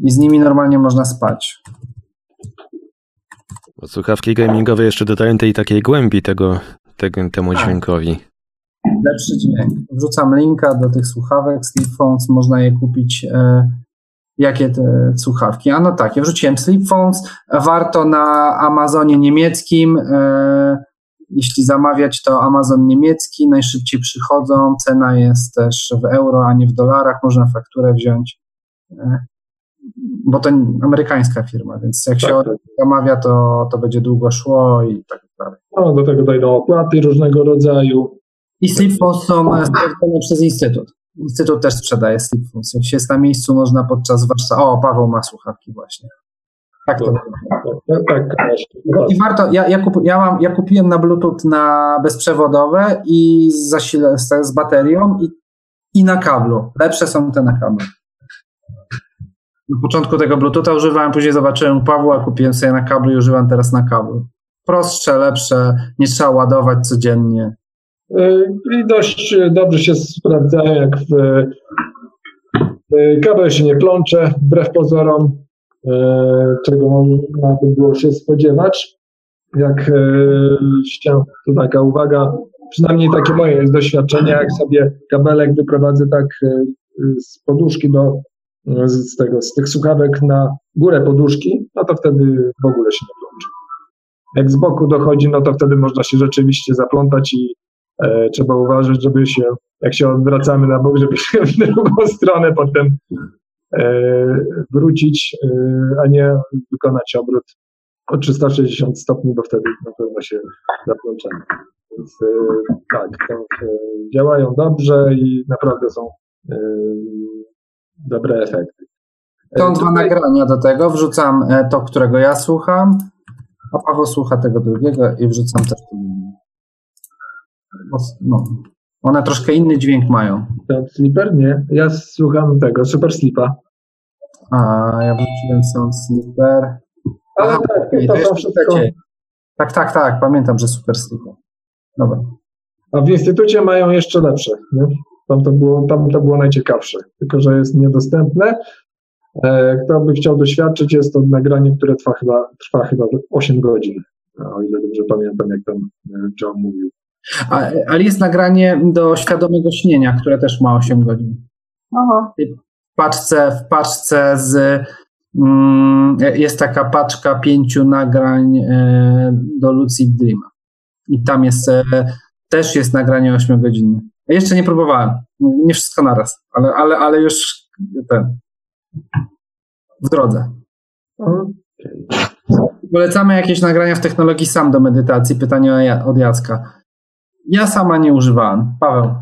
I z nimi normalnie można spać. Słuchawki gamingowe jeszcze dodają tej takiej głębi tego, tego temu tak. dźwiękowi. Lepszy dźwięk. Wrzucam linka do tych słuchawek Sleep Phones, można je kupić. E, jakie te słuchawki? A no tak, ja wrzuciłem Sleep Phones. Warto na Amazonie niemieckim e, jeśli zamawiać, to Amazon niemiecki, najszybciej przychodzą, cena jest też w euro, a nie w dolarach, można fakturę wziąć, e, bo to amerykańska firma, więc jak tak, się tak. zamawia, to, to będzie długo szło i tak dalej. No, do tego dojdą opłaty różnego rodzaju. I Sleepfons są sprawdzone przez Instytut. Instytut też sprzedaje Sleepfons. Jak się jest na miejscu, można podczas warsztatu... O, Paweł ma słuchawki właśnie. Tak, to tak, tak, tak. I warto, ja, ja, kup, ja, mam, ja kupiłem na Bluetooth na bezprzewodowe i z, zasile, z, z baterią i, i na kablu. Lepsze są te na kablu. Na początku tego Bluetootha używałem, później zobaczyłem Pawła, kupiłem sobie na kablu i używam teraz na kablu. Prostsze, lepsze, nie trzeba ładować codziennie. Y, I dość dobrze się sprawdzają, jak w, y, kabel się nie plącze, wbrew pozorom. E, czego można by było się spodziewać. Jak e, to taka uwaga, przynajmniej takie moje jest doświadczenie, jak sobie kabelek wyprowadzę tak e, z poduszki do, z, tego, z tych słuchawek na górę poduszki, no to wtedy w ogóle się nie plącze. Jak z boku dochodzi, no to wtedy można się rzeczywiście zaplątać i e, trzeba uważać, żeby się, jak się odwracamy na bok, żeby się w drugą stronę potem E, wrócić, e, a nie wykonać obrót o 360 stopni, bo wtedy na pewno się zaplączemy. Więc e, tak, to działają dobrze i naprawdę są dobre efekty. Są dwa nagrania do tego. Wrzucam to, którego ja słucham, a Paweł słucha tego drugiego i wrzucam też to no, one troszkę inny dźwięk mają. To Sleeper? Nie. Ja słucham tego, Super Sleepa. A, ja wróciłem Sound Sleeper. Ale Aha, tak, okay, to, to wszystko... Tak, tak, tak, pamiętam, że Super Sleeper. Dobra. A w instytucie mają jeszcze lepsze. Nie? Tam, to było, tam to było najciekawsze, tylko że jest niedostępne. E, kto by chciał doświadczyć, jest to nagranie, które trwa chyba, trwa chyba 8 godzin, o ile dobrze pamiętam, jak tam e, John mówił. A, ale jest nagranie do świadomego śnienia, które też ma 8 godzin. Aha paczce, w paczce z mm, jest taka paczka pięciu nagrań e, do Lucid Dreama. I tam jest e, też jest nagranie 8 godziny. Jeszcze nie próbowałem. Nie wszystko naraz, ale, ale, ale już ten w drodze. Okay. Polecamy jakieś nagrania w technologii sam do medytacji. Pytanie od Jacka. Ja sama nie używałem. Paweł.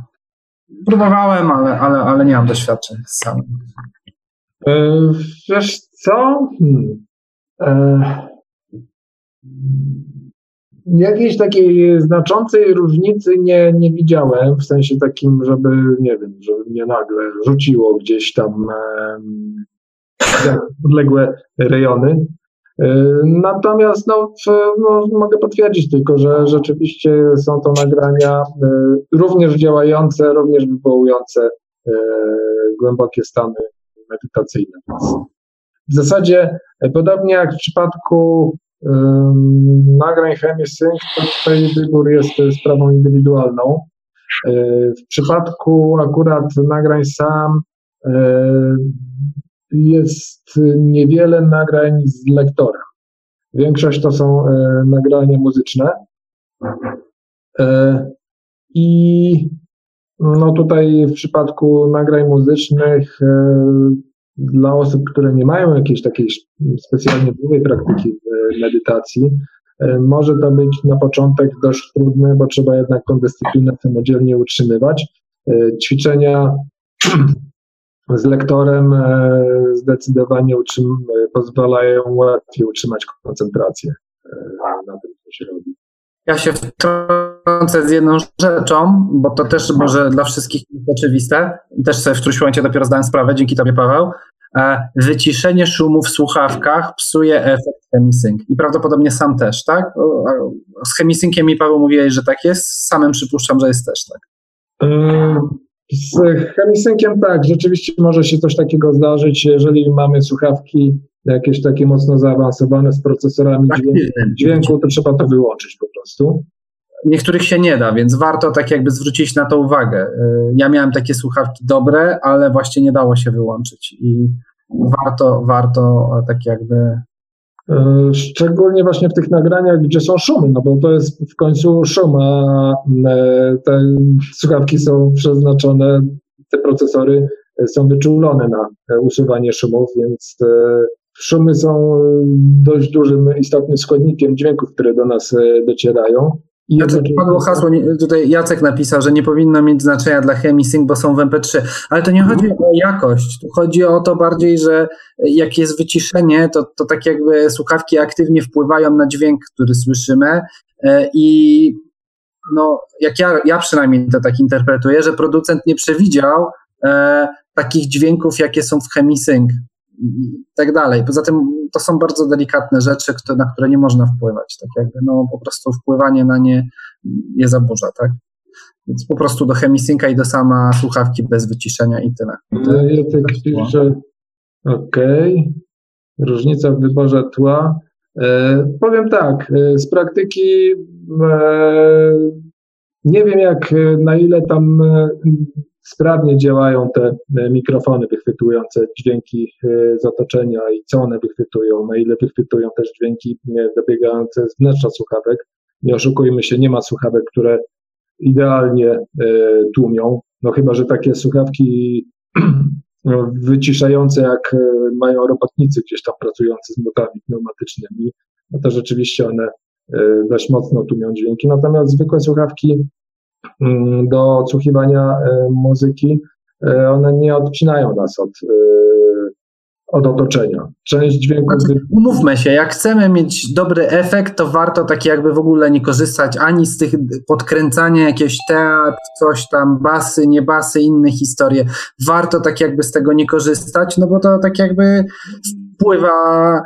Próbowałem, ale, ale, ale nie mam doświadczeń z samym. E, wiesz co? Hmm. E, jakiejś takiej znaczącej różnicy nie, nie widziałem, w sensie takim, żeby, nie wiem, żeby mnie nagle rzuciło gdzieś tam e, odległe rejony. E, natomiast no, no, mogę potwierdzić tylko, że rzeczywiście są to nagrania e, również działające, również wywołujące e, głębokie stany medytacyjne. W zasadzie, podobnie jak w przypadku nagrań ChemiSync, to tutaj wybór jest sprawą indywidualną. W przypadku akurat nagrań SAM jest niewiele nagrań z lektorem. Większość to są e, nagrania muzyczne. E, I no tutaj w przypadku nagrań muzycznych e, dla osób, które nie mają jakiejś takiej specjalnie długiej praktyki medytacji, może to być na początek dość trudne, bo trzeba jednak tą dyscyplinę samodzielnie utrzymywać. Ćwiczenia z lektorem e, zdecydowanie utrzym, e, pozwalają łatwiej utrzymać koncentrację e, na tym, co się robi. Ja się wtrącę z jedną rzeczą, bo to też może dla wszystkich jest oczywiste. Też sobie w którymś momencie dopiero zdałem sprawę, dzięki Tobie Paweł. Wyciszenie szumu w słuchawkach psuje efekt chemisync i prawdopodobnie sam też, tak? Z chemisynkiem mi Paweł mówiłeś, że tak jest, z samym przypuszczam, że jest też tak. Z chemisynkiem tak, rzeczywiście może się coś takiego zdarzyć, jeżeli mamy słuchawki jakieś takie mocno zaawansowane z procesorami dźwięku, dźwięku, to trzeba to wyłączyć po prostu. Niektórych się nie da, więc warto tak jakby zwrócić na to uwagę. Y, ja miałem takie słuchawki dobre, ale właśnie nie dało się wyłączyć i warto, warto tak jakby szczególnie właśnie w tych nagraniach, gdzie są szumy, no bo to jest w końcu szum, a e, te słuchawki są przeznaczone, te procesory są wyczulone na usuwanie szumów, więc szumy są dość dużym, istotnym składnikiem dźwięków, które do nas e, docierają. I znaczy, padło hasło, tutaj Jacek napisał, że nie powinno mieć znaczenia dla chemii sync, bo są w MP3, ale to nie chodzi o jakość, tu chodzi o to bardziej, że jak jest wyciszenie, to, to tak jakby słuchawki aktywnie wpływają na dźwięk, który słyszymy. E, i no, jak ja, ja przynajmniej to tak interpretuję, że producent nie przewidział e, takich dźwięków, jakie są w ChemiSync i tak dalej. Poza tym to są bardzo delikatne rzeczy, na które nie można wpływać. Tak jakby, no po prostu wpływanie na nie je zaburza, tak? Więc po prostu do chemisynka i do sama słuchawki bez wyciszenia i tyle. Ja tak piszę, okej, okay. różnica w wyborze tła. E, powiem tak, e, z praktyki e, nie wiem jak, na ile tam e, sprawnie działają te e, mikrofony wychwytujące dźwięki e, z otoczenia i co one wychwytują, na ile wychwytują też dźwięki e, dobiegające z wnętrza słuchawek. Nie oszukujmy się, nie ma słuchawek, które idealnie tłumią, no chyba, że takie słuchawki no, wyciszające, jak mają robotnicy gdzieś tam pracujący z mutami pneumatycznymi, no to rzeczywiście one dość mocno tłumią dźwięki. Natomiast zwykłe słuchawki do odsłuchiwania e, muzyki, e, one nie odcinają nas od, e, od otoczenia. Część. Znaczy, umówmy się, jak chcemy mieć dobry efekt, to warto tak jakby w ogóle nie korzystać ani z tych podkręcania jakiegoś teatr, coś tam, basy, nie basy, inne historie. Warto tak jakby z tego nie korzystać, no bo to tak jakby wpływa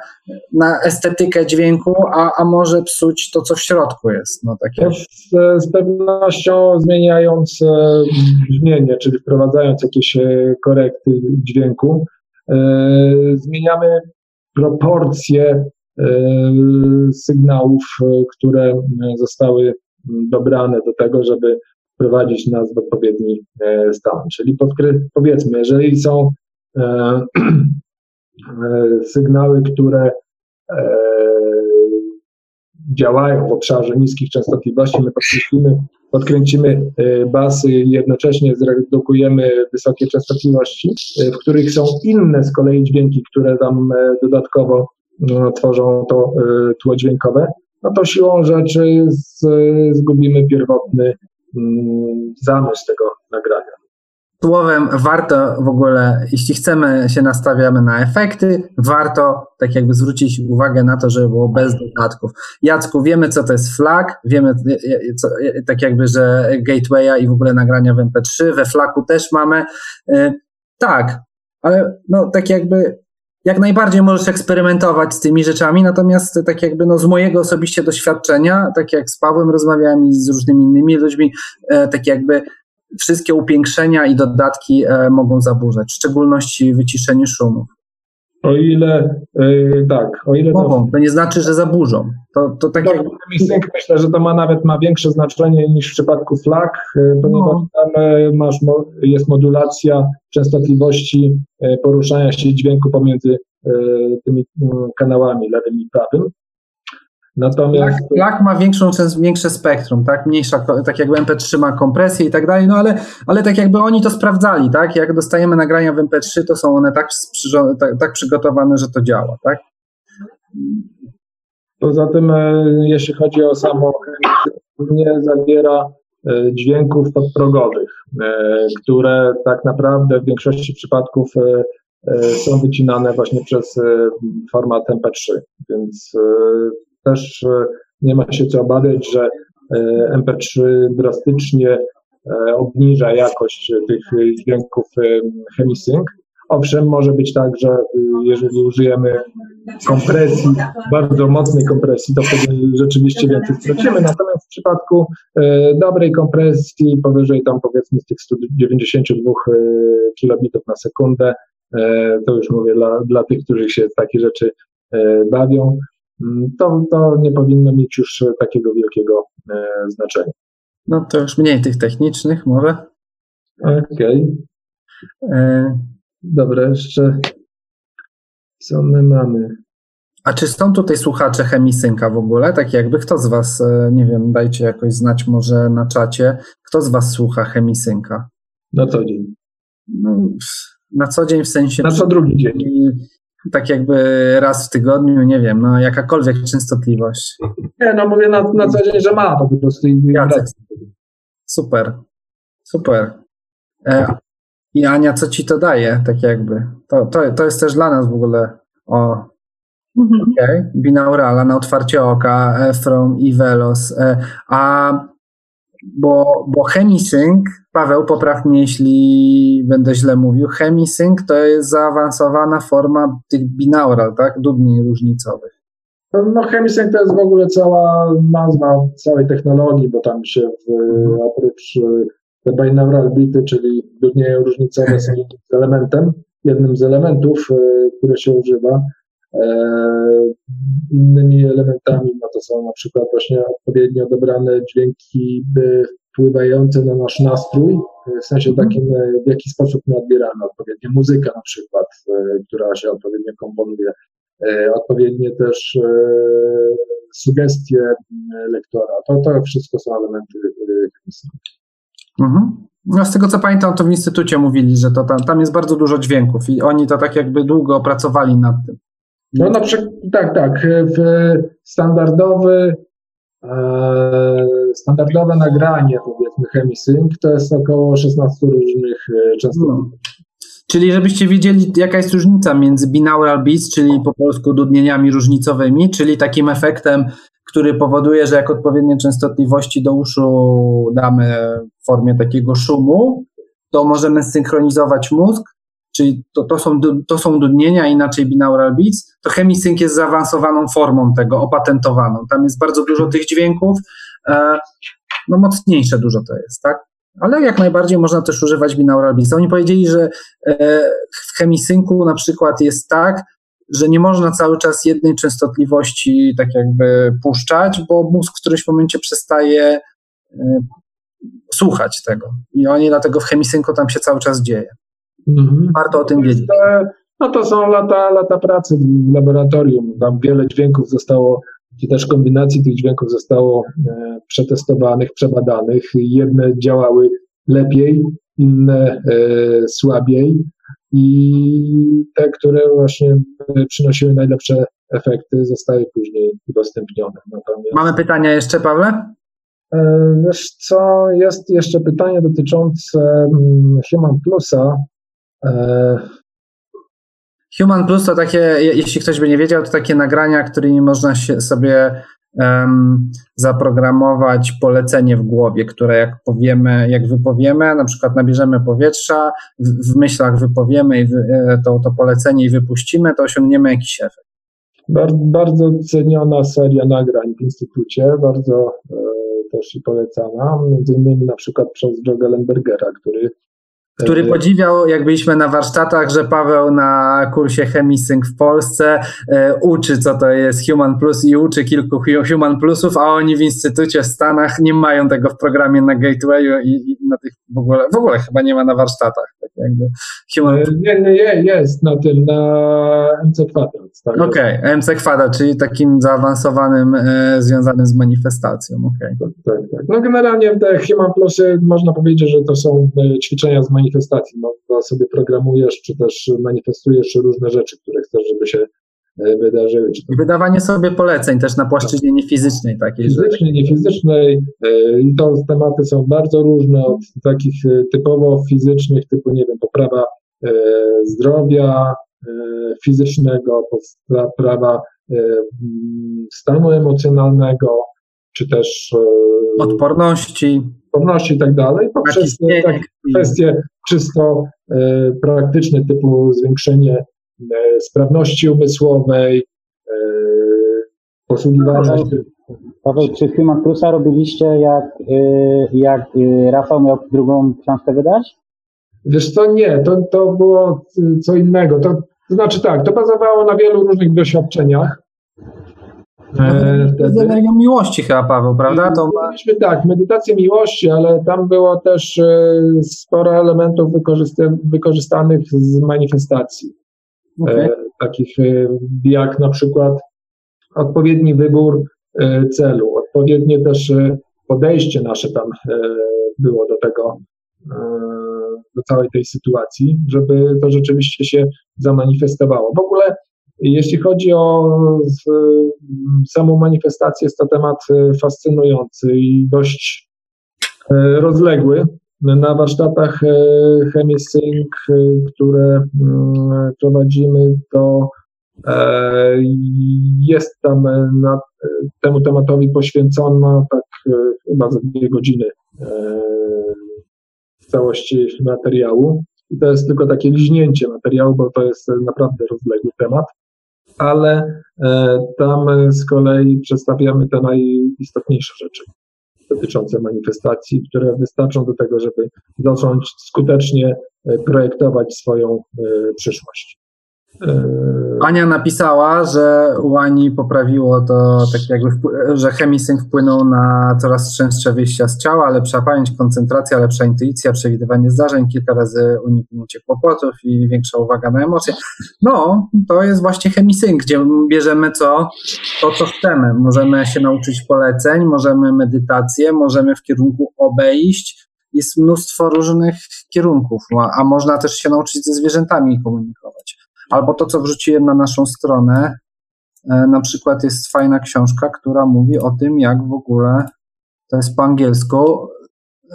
na estetykę dźwięku, a, a może psuć to, co w środku jest. No, takie. Z, z pewnością zmieniając e, brzmienie, czyli wprowadzając jakieś e, korekty dźwięku, e, zmieniamy proporcje sygnałów, które zostały dobrane do tego, żeby wprowadzić nas w odpowiedni stan. Czyli powiedzmy, jeżeli są E, sygnały, które e, działają w obszarze niskich częstotliwości. My podkręcimy, podkręcimy e, basy i jednocześnie zredukujemy wysokie częstotliwości, w których są inne z kolei dźwięki, które tam dodatkowo tworzą to tło dźwiękowe, no to siłą rzeczy zgubimy pierwotny mm, zamysł tego nagrania. Słowem, warto w ogóle, jeśli chcemy, się nastawiamy na efekty, warto tak jakby zwrócić uwagę na to, żeby było bez dodatków. Jacku, wiemy co to jest flag, wiemy co, tak jakby, że gatewaya i w ogóle nagrania w MP3, we flagu też mamy. Tak, ale no tak jakby jak najbardziej możesz eksperymentować z tymi rzeczami, natomiast tak jakby no z mojego osobiście doświadczenia, tak jak z Pawłem rozmawiałem i z różnymi innymi ludźmi, e, tak jakby wszystkie upiększenia i dodatki e, mogą zaburzać, w szczególności wyciszenie szumów. O ile yy, tak, o ile mogą, to, to nie znaczy, że zaburzą. To, to tak jak... Myślę, że to ma nawet ma większe znaczenie niż w przypadku flag, ponieważ no. tam masz, jest modulacja częstotliwości poruszania się dźwięku pomiędzy tymi kanałami lewym i prawym. Natomiast... Lak, ma większą, większe spektrum, tak? Mniejsza, tak jakby MP3 ma kompresję i tak dalej, no ale, ale tak jakby oni to sprawdzali, tak? Jak dostajemy nagrania w MP3, to są one tak, tak, tak przygotowane, że to działa, tak? Poza tym, e, jeśli chodzi o samo nie zawiera e, dźwięków podprogowych, e, które tak naprawdę w większości przypadków są wycinane właśnie przez format MP3, więc też e, nie ma się co obawiać, że e, MP3 drastycznie e, obniża jakość tych dźwięków HemiSync. Owszem, może być tak, że jeżeli użyjemy kompresji, bardzo mocnej kompresji, to wtedy rzeczywiście więcej stracimy. Natomiast w przypadku dobrej kompresji, powyżej tam powiedzmy z tych 192 kilobitów na sekundę, to już mówię dla, dla tych, którzy się takie rzeczy bawią, to, to nie powinno mieć już takiego wielkiego e, znaczenia. No to już mniej tych technicznych może. Okej. Okay. E, dobra, jeszcze co my mamy? A czy są tutaj słuchacze Chemisynka w ogóle? Tak jakby kto z Was, e, nie wiem, dajcie jakoś znać może na czacie, kto z Was słucha Chemisynka? Na co dzień. No, na co dzień w sensie. Na co drugi dzień tak jakby raz w tygodniu, nie wiem, no jakakolwiek częstotliwość. Nie, no mówię na, na co dzień, że ma po prostu. Jacek. Super, super. E, I Ania, co ci to daje, tak jakby? To, to, to jest też dla nas w ogóle o, mhm. okay. binaurala na otwarcie oka, e, from i velos. E, a bo, bo chemisync, Paweł, popraw mnie, jeśli będę źle mówił, chemisync to jest zaawansowana forma tych binaural, tak, dudni różnicowych. No chemisync to jest w ogóle cała nazwa całej technologii, bo tam się w, oprócz te binaural bity, czyli dudnie różnicowe są elementem, jednym z elementów, e, które się używa. E, innymi elementami no to są na przykład właśnie odpowiednio dobrane dźwięki wpływające na nasz nastrój, w sensie takim, e, w jaki sposób my odbieramy odpowiednio muzyka na przykład, e, która się odpowiednio komponuje, odpowiednie też sugestie lektora. To, to wszystko są elementy mhm. No z tego co pamiętam, to w instytucie mówili, że to tam, tam jest bardzo dużo dźwięków i oni to tak jakby długo pracowali nad tym. No na przykład, tak, tak, w standardowy, e, standardowe nagranie, powiedzmy, ChemiSync, to jest około 16 różnych e, częstotliwości. No. Czyli żebyście wiedzieli, jaka jest różnica między binaural beats, czyli po polsku dudnieniami różnicowymi, czyli takim efektem, który powoduje, że jak odpowiednie częstotliwości do uszu damy w formie takiego szumu, to możemy synchronizować mózg czyli to, to, są, to są dudnienia, inaczej binaural beats, to chemisync jest zaawansowaną formą tego, opatentowaną. Tam jest bardzo dużo tych dźwięków, e, no mocniejsze dużo to jest, tak? Ale jak najbardziej można też używać binaural beats. Oni powiedzieli, że e, w chemisynku na przykład jest tak, że nie można cały czas jednej częstotliwości tak jakby puszczać, bo mózg w którymś momencie przestaje e, słuchać tego. I oni dlatego w chemisynku tam się cały czas dzieje. Mhm. Warto o tym wiedzieć. No to są lata, lata pracy w laboratorium. Tam wiele dźwięków zostało, czy też kombinacji tych dźwięków zostało e, przetestowanych, przebadanych. Jedne działały lepiej, inne e, słabiej. i te, które właśnie przynosiły najlepsze efekty, zostały później udostępnione. Natomiast... Mamy pytania jeszcze, Pawle? Wiesz co, jest jeszcze pytanie dotyczące mm, Human Plusa. Human Plus to takie, jeśli ktoś by nie wiedział, to takie nagrania, którymi można się sobie um, zaprogramować polecenie w głowie, które jak powiemy, jak wypowiemy, na przykład nabierzemy powietrza, w, w myślach wypowiemy i wy, e, to, to polecenie i wypuścimy, to osiągniemy jakiś efekt. Bardzo, bardzo ceniona seria nagrań w Instytucie, bardzo e, też i polecana, między innymi na przykład przez Joe Gellenbergera, który który podziwiał, jak byliśmy na warsztatach, że Paweł na kursie ChemiSync w Polsce e, uczy, co to jest Human Plus i uczy kilku Human Plusów, a oni w instytucie w Stanach nie mają tego w programie na Gatewayu i, i na tych w ogóle, w ogóle chyba nie ma na warsztatach. Tak jakby Human... E, nie, nie, jest na tym, na MC Kwadrat. Tak Okej, okay, MC Kwadrat, czyli takim zaawansowanym, e, związanym z manifestacją. Okay. Tak, tak, tak. No generalnie te Human Plusy można powiedzieć, że to są e, ćwiczenia z manifestacji manifestacji. No, to sobie programujesz, czy też manifestujesz różne rzeczy, które chcesz, żeby się e, wydarzyły. Wydawanie sobie poleceń też na płaszczyźnie niefizycznej takiej. Fizycznej, niefizycznej e, i to tematy są bardzo różne od takich e, typowo fizycznych, typu nie wiem, poprawa zdrowia fizycznego, poprawa stanu emocjonalnego, czy też odporności, odporności i tak dalej, poprzez tak, kwestie czysto praktyczne typu zwiększenie sprawności umysłowej, e, posługiwania się. Paweł, czy Human Plusa robiliście jak, jak Rafał miał drugą książkę wydać? Wiesz co, nie, to, to było co innego. To, to znaczy tak, to bazowało na wielu różnych doświadczeniach. E, z energią miłości chyba, Paweł, prawda? To Mieliśmy tak, medytację miłości, ale tam było też e, sporo elementów wykorzystanych z manifestacji. Okay. E, takich jak na przykład odpowiedni wybór celu, odpowiednie też podejście nasze tam było do tego, do całej tej sytuacji, żeby to rzeczywiście się zamanifestowało. W ogóle jeśli chodzi o samą manifestację, jest to temat e, fascynujący i dość e, rozległy. Na warsztatach e, ChemiSync, które mm, prowadzimy, to jest tam na, temu tematowi poświęcona tak chyba za dwie godziny całości materiału. I to jest tylko takie liźnięcie materiału, bo to jest naprawdę rozległy temat ale e, tam z kolei przedstawiamy te najistotniejsze rzeczy dotyczące manifestacji, które wystarczą do tego, żeby zacząć skutecznie e, projektować swoją e, przyszłość. Yy, Ania napisała, że u Ani poprawiło to, tak jakby, że chemisync wpłynął na coraz częstsze wyjścia z ciała, lepsza pamięć, koncentracja, lepsza intuicja, przewidywanie zdarzeń, kilka razy uniknięcie kłopotów i większa uwaga na emocje. No, to jest właśnie chemisync, gdzie bierzemy co, to, co chcemy. Możemy się nauczyć poleceń, możemy medytację, możemy w kierunku obejść, jest mnóstwo różnych kierunków, a można też się nauczyć ze zwierzętami komunikować. Albo to, co wrzuciłem na naszą stronę, e, na przykład jest fajna książka, która mówi o tym, jak w ogóle, to jest po angielsku,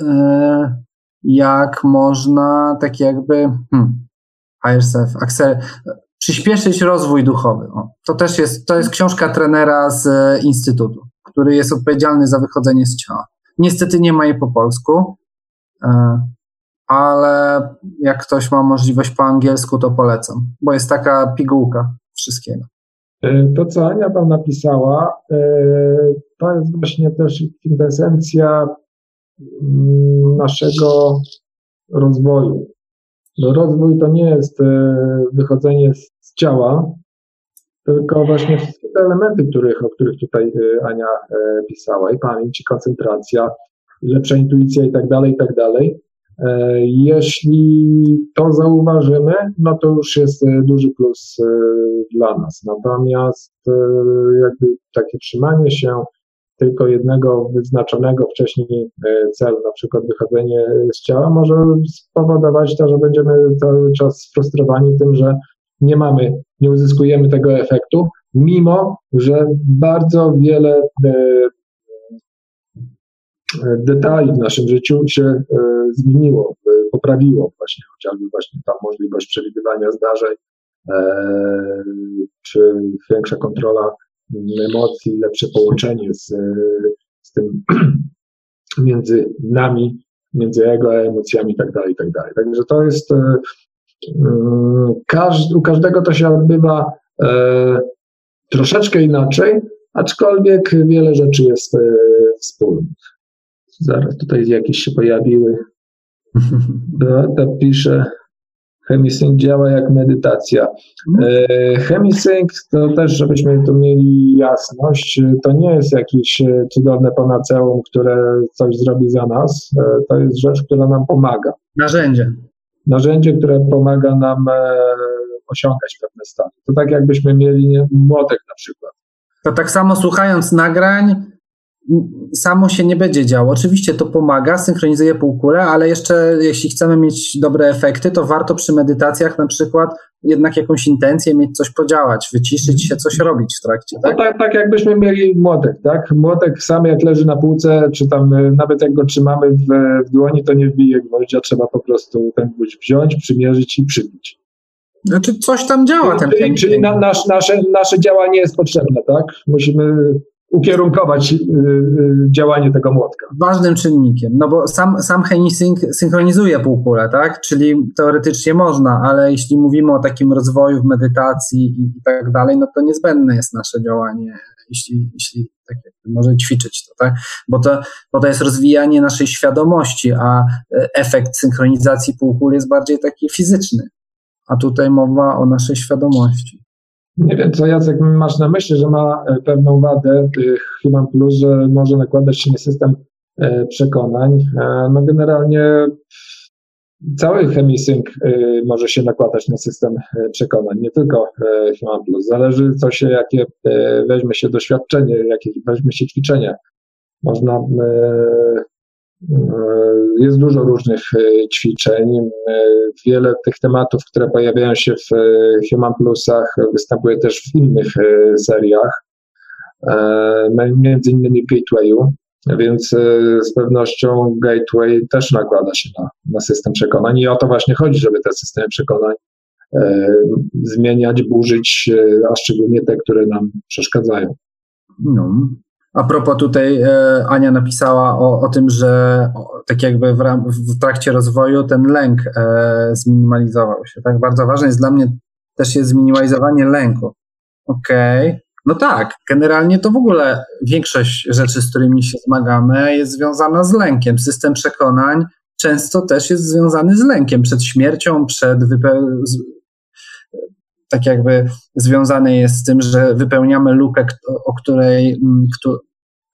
e, jak można tak jakby hmm, higher self, przyspieszyć rozwój duchowy. O, to też jest, to jest książka trenera z e, Instytutu, który jest odpowiedzialny za wychodzenie z ciała. Niestety nie ma jej po polsku, ale jak ktoś ma możliwość po angielsku, to polecam, bo jest taka pigułka wszystkiego. E, to, co Ania tam napisała, e, to jest właśnie też kwintesencja mm, naszego rozwoju. Rozwój to nie jest e, wychodzenie z ciała, tylko właśnie wszystkie te elementy, których, o których tutaj Ania pisała, i pamięć, i koncentracja, lepsza intuicja i tak dalej, i tak dalej. E, jeśli to zauważymy, no to już jest e, duży plus e, dla nas. Natomiast jakby takie trzymanie się tylko jednego wyznaczonego wcześniej celu, na przykład wychodzenie z ciała, może spowodować to, że będziemy cały czas sfrustrowani tym, że nie mamy, nie uzyskujemy tego efektu, mimo że bardzo wiele detali w naszym życiu się zmieniło, poprawiło właśnie, chociażby właśnie ta możliwość przewidywania zdarzeń, czy większa kontrola emocji, lepsze połączenie z, z tym między nami, między ego a emocjami tak dalej, i tak dalej. Także to jest, e, mm, u każdego to się odbywa e, troszeczkę inaczej, aczkolwiek wiele rzeczy jest e, wspólnych. Zaraz tutaj jakieś się pojawiły. Beata pisze, Chemisync działa jak medytacja. Mhm. E, Chemisync to też, żebyśmy tu mieli jasność, to nie jest jakieś e, cudowne panaceum, które coś zrobi za nas. E, to jest rzecz, która nam pomaga. Narzędzie. Narzędzie, które pomaga nam osiągać pewne stany. To tak jakbyśmy mieli młotek na przykład. To tak samo słuchając nagrań, samo się nie będzie działo. Oczywiście to pomaga, synchronizuje półkulę, ale jeszcze jeśli chcemy mieć dobre efekty, to warto przy medytacjach na przykład jednak jakąś intencję mieć, coś podziałać, wyciszyć się, coś robić w trakcie. Tak, no tak, tak jakbyśmy mieli młotek, tak? Młotek sam jak leży na półce, czy tam e, nawet jak go trzymamy w, w dłoni, to nie wbije gwoździa, trzeba po prostu ten gwóźdź wziąć, przymierzyć i przybić. Znaczy coś tam działa. Czyli, ten, czyli na, nasz, nasze, nasze działanie jest potrzebne, tak? Musimy ukierunkować y, y, działanie tego młotka. Ważnym czynnikiem, no bo sam, sam Henisync synchronizuje półkulę, tak? Czyli teoretycznie można, ale jeśli mówimy o takim rozwoju w medytacji i, tak dalej, no to niezbędne jest nasze działanie, jeśli, jeśli tak może ćwiczyć to, tak? Bo to, bo to jest rozwijanie naszej świadomości, a e, efekt synchronizacji półkul jest bardziej taki fizyczny. A tutaj mowa o naszej świadomości. Nie wiem, co Jacek masz na myśli, że ma e, pewną wadę Human Plus, że może nakładać się na system e, przekonań. E, no generalnie cały chemisync może się nakładać na system przekonań, nie tylko Human Plus. Zależy, co się, jakie weźmie się doświadczenie, jakie weźmie się ćwiczenie. Można jest dużo różnych e, ćwiczeń. E, wiele tych tematów, które pojawiają się w Human Plusach, występuje też w innych seriach, między innymi w Gatewayu. Więc z pewnością Gateway też nakłada się na, na system przekonań i o to właśnie chodzi, żeby te systemy przekonań zmieniać, burzyć, a szczególnie te, które nam przeszkadzają. No. A propos tutaj e, Ania napisała o, o tym, że tak jakby w, w, trakcie rozwoju ten lęk e, zminimalizował się. Tak bardzo ważne jest dla mnie też jest zminimalizowanie lęku. Okej. Okay. No tak, generalnie to w ogóle większość rzeczy, z którymi się zmagamy, jest związana z lękiem. System przekonań często też jest związany z lękiem przed śmiercią, przed wype- tak jakby związane jest z tym, że wypełniamy lukę, o której, mm,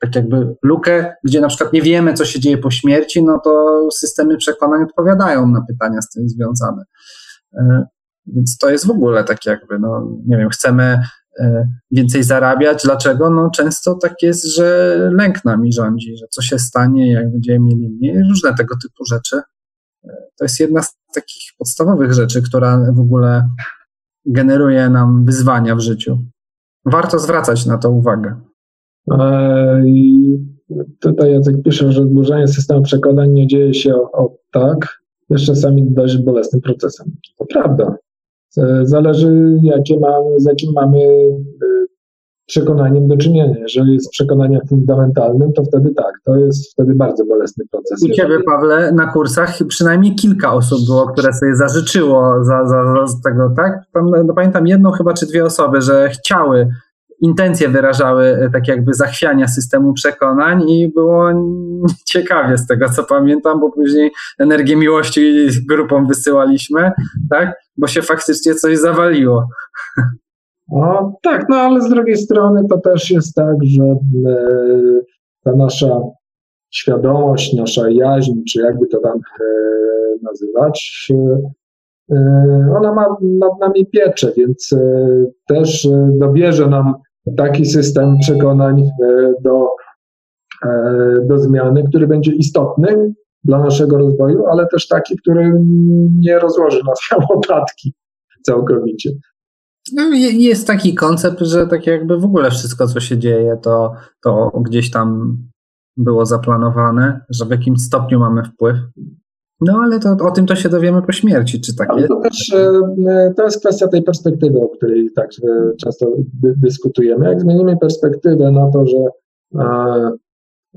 tak jakby lukę, gdzie na przykład nie wiemy, co się dzieje po śmierci, no to systemy przekonań odpowiadają na pytania z tym związane. E, więc to jest w ogóle tak jakby, no nie wiem, chcemy e, więcej zarabiać. Dlaczego? No często tak jest, że lęk nami rządzi, że co się stanie, jak będziemy mieli mniej, różne tego typu rzeczy. E, to jest jedna z takich podstawowych rzeczy, która w ogóle generuje nam wyzwania w życiu. Warto zwracać na to uwagę. E, I tutaj Jacek pisze, że zburzenie systemu przekonań nie dzieje się o, o tak, jest czasami dość bolesnym procesem. To prawda. Zależy, jakie mamy, z jakim mamy przekonaniem do czynienia. Jeżeli jest przekonaniem fundamentalnym, to wtedy tak, to jest wtedy bardzo bolesny proces. U Ciebie, Pawle, na kursach przynajmniej kilka osób było, które sobie zażyczyło za, za, za tego, tak? no, pamiętam jedną chyba, czy dwie osoby, że chciały intencje wyrażały e, tak jakby zachwiania systemu przekonań i było ciekawie z tego, co pamiętam, bo później energię miłości grupą wysyłaliśmy, tak? Bo się faktycznie coś zawaliło. No tak, no ale z drugiej strony to też jest tak, że e, ta nasza świadomość, nasza jaźń, czy jakby to tam e, nazywać, ona ma nad nami piecze, więc też dobierze nam taki system przekonań e, do do zmiany, który będzie istotny dla naszego rozwoju, ale też taki, który nie rozłoży nas na łopatki całkowicie. No, jest taki koncept, że tak jakby w ogóle wszystko, co się dzieje, to, to gdzieś tam było zaplanowane, że w jakimś stopniu mamy wpływ. No ale to, o tym to się dowiemy po śmierci, czy tak jest? To też e, to jest kwestia tej perspektywy, o której tak często dy, dyskutujemy. Jak zmienimy perspektywę na to, że e,